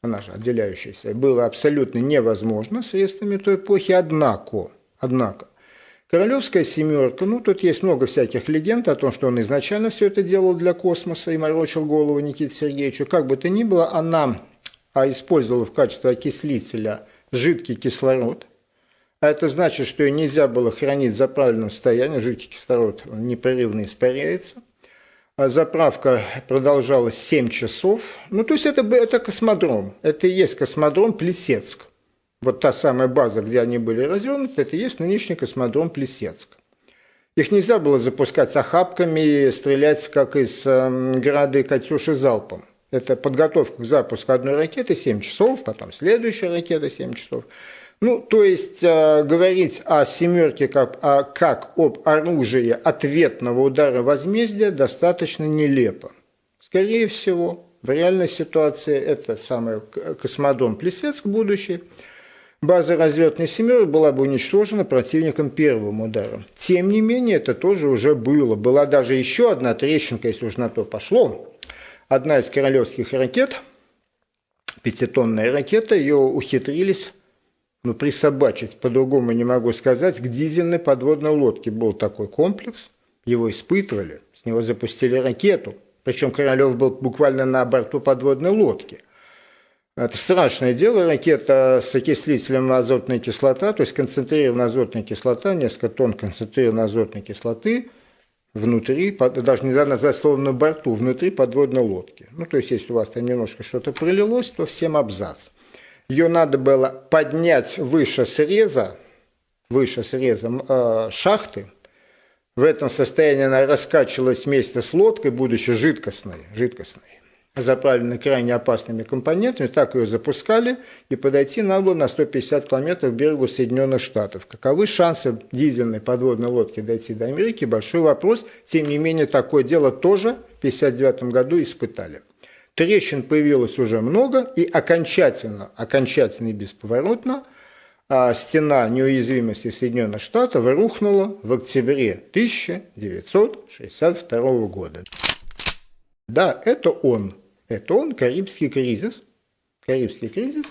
она же отделяющаяся, было абсолютно невозможно средствами той эпохи, однако, однако, Королевская семерка, ну тут есть много всяких легенд о том, что он изначально все это делал для космоса и морочил голову Никите Сергеевичу. Как бы то ни было, она а использовала в качестве окислителя жидкий кислород. А это значит, что ее нельзя было хранить в заправленном состоянии, жидкий кислород непрерывно испаряется. А заправка продолжалась 7 часов. Ну, то есть это, это космодром. Это и есть космодром Плесецк вот та самая база, где они были развернуты, это и есть нынешний космодром Плесецк. Их нельзя было запускать охапками и стрелять, как из э, града и «Катюши» залпом. Это подготовка к запуску одной ракеты 7 часов, потом следующая ракета 7 часов. Ну, то есть э, говорить о «семерке» как, а, как об оружии ответного удара возмездия достаточно нелепо. Скорее всего, в реальной ситуации это самый космодром Плесецк будущий – База разлетной «семерок» была бы уничтожена противником первым ударом. Тем не менее, это тоже уже было. Была даже еще одна трещинка, если уж на то пошло. Одна из королевских ракет, пятитонная ракета, ее ухитрились ну, присобачить, по-другому не могу сказать, к дизельной подводной лодке. Был такой комплекс, его испытывали, с него запустили ракету. Причем Королев был буквально на борту подводной лодки. Это страшное дело, ракета с окислителем азотной кислота, то есть концентрированная азотная кислота, несколько тонн концентрированной азотной кислоты внутри, даже нельзя назвать словом на борту, внутри подводной лодки. Ну, то есть, если у вас там немножко что-то пролилось, то всем абзац. Ее надо было поднять выше среза, выше среза э, шахты. В этом состоянии она раскачивалась вместе с лодкой, будучи жидкостной. жидкостной заправлены крайне опасными компонентами, так ее запускали, и подойти надо было на 150 километров к берегу Соединенных Штатов. Каковы шансы дизельной подводной лодки дойти до Америки? Большой вопрос. Тем не менее, такое дело тоже в 1959 году испытали. Трещин появилось уже много, и окончательно, окончательно и бесповоротно а стена неуязвимости Соединенных Штатов рухнула в октябре 1962 года. Да, это он. Это он, Карибский кризис. Карибский кризис,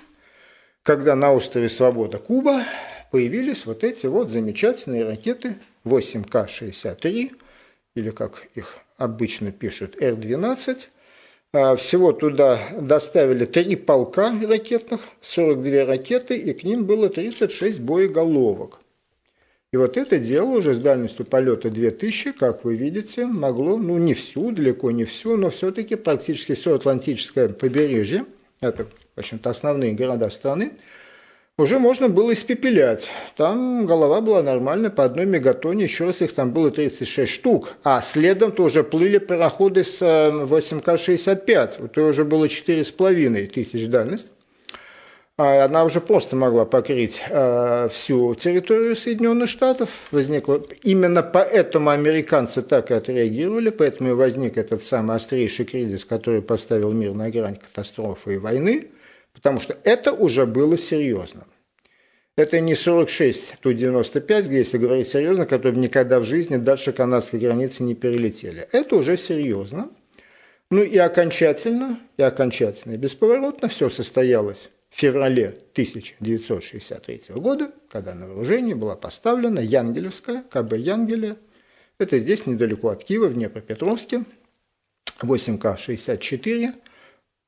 когда на острове Свобода Куба появились вот эти вот замечательные ракеты 8К-63, или как их обычно пишут, Р-12. А, всего туда доставили три полка ракетных, 42 ракеты, и к ним было 36 боеголовок. И вот это дело уже с дальностью полета 2000, как вы видите, могло, ну не всю, далеко не всю, но все-таки практически все Атлантическое побережье, это, в общем-то, основные города страны, уже можно было испепелять. Там голова была нормальная, по одной мегатоне, еще раз их там было 36 штук. А следом тоже плыли пароходы с 8К-65, э, вот уже было 4,5 тысяч дальность. А она уже просто могла покрыть э, всю территорию Соединенных Штатов. Возникло... Именно поэтому американцы так и отреагировали, поэтому и возник этот самый острейший кризис, который поставил мир на грань катастрофы и войны, потому что это уже было серьезно. Это не 46, ту 95, где, если говорить серьезно, которые никогда в жизни дальше канадской границы не перелетели. Это уже серьезно. Ну и окончательно, и окончательно, и бесповоротно все состоялось феврале 1963 года, когда на вооружение была поставлена Янгелевская, КБ Янгеля. Это здесь, недалеко от Киева, в Днепропетровске. 8К-64,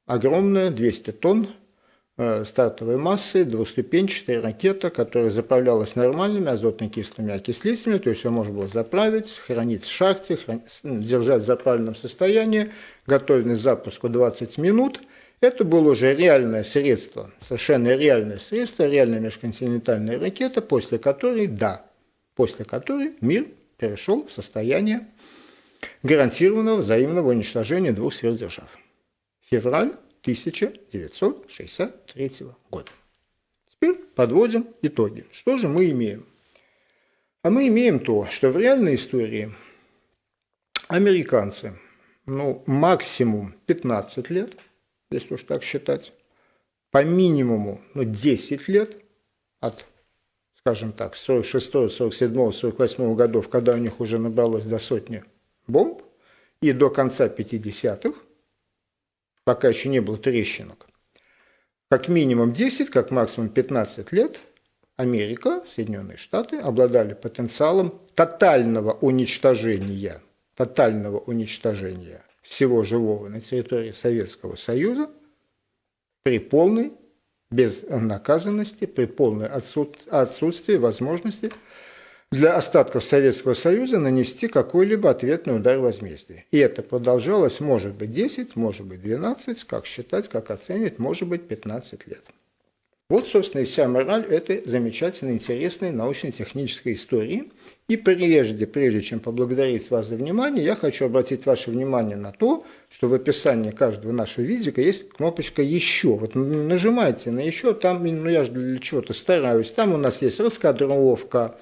огромная, 200 тонн, э, стартовой массы, двуступенчатая ракета, которая заправлялась нормальными азотно-кислыми окислителями, то есть ее можно было заправить, хранить в шахте, хранить, держать в заправленном состоянии, готовность к запуску 20 минут – это было уже реальное средство, совершенно реальное средство, реальная межконтинентальная ракета, после которой, да, после которой мир перешел в состояние гарантированного взаимного уничтожения двух сверхдержав. Февраль 1963 года. Теперь подводим итоги. Что же мы имеем? А мы имеем то, что в реальной истории американцы, ну, максимум 15 лет – если уж так считать, по минимуму ну, 10 лет от, скажем так, 46, 47, 48 годов, когда у них уже набралось до сотни бомб, и до конца 50-х, пока еще не было трещинок, как минимум 10, как максимум 15 лет Америка, Соединенные Штаты обладали потенциалом тотального уничтожения, тотального уничтожения всего живого на территории Советского Союза при полной безнаказанности, при полной отсутствии возможности для остатков Советского Союза нанести какой-либо ответный удар возмездия. И это продолжалось, может быть, 10, может быть, 12, как считать, как оценивать, может быть, 15 лет. Вот, собственно, и вся мораль этой замечательной, интересной научно-технической истории. И прежде, прежде чем поблагодарить вас за внимание, я хочу обратить ваше внимание на то, что в описании каждого нашего видика есть кнопочка «Еще». Вот нажимайте на «Еще», там, ну я же для чего-то стараюсь, там у нас есть раскадровка,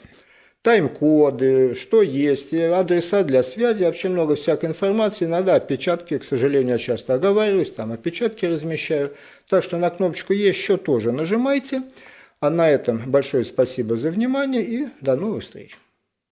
тайм-коды, что есть, адреса для связи, вообще много всякой информации. Иногда опечатки, к сожалению, я часто оговариваюсь, там опечатки размещаю. Так что на кнопочку «Еще» тоже нажимайте. А на этом большое спасибо за внимание и до новых встреч.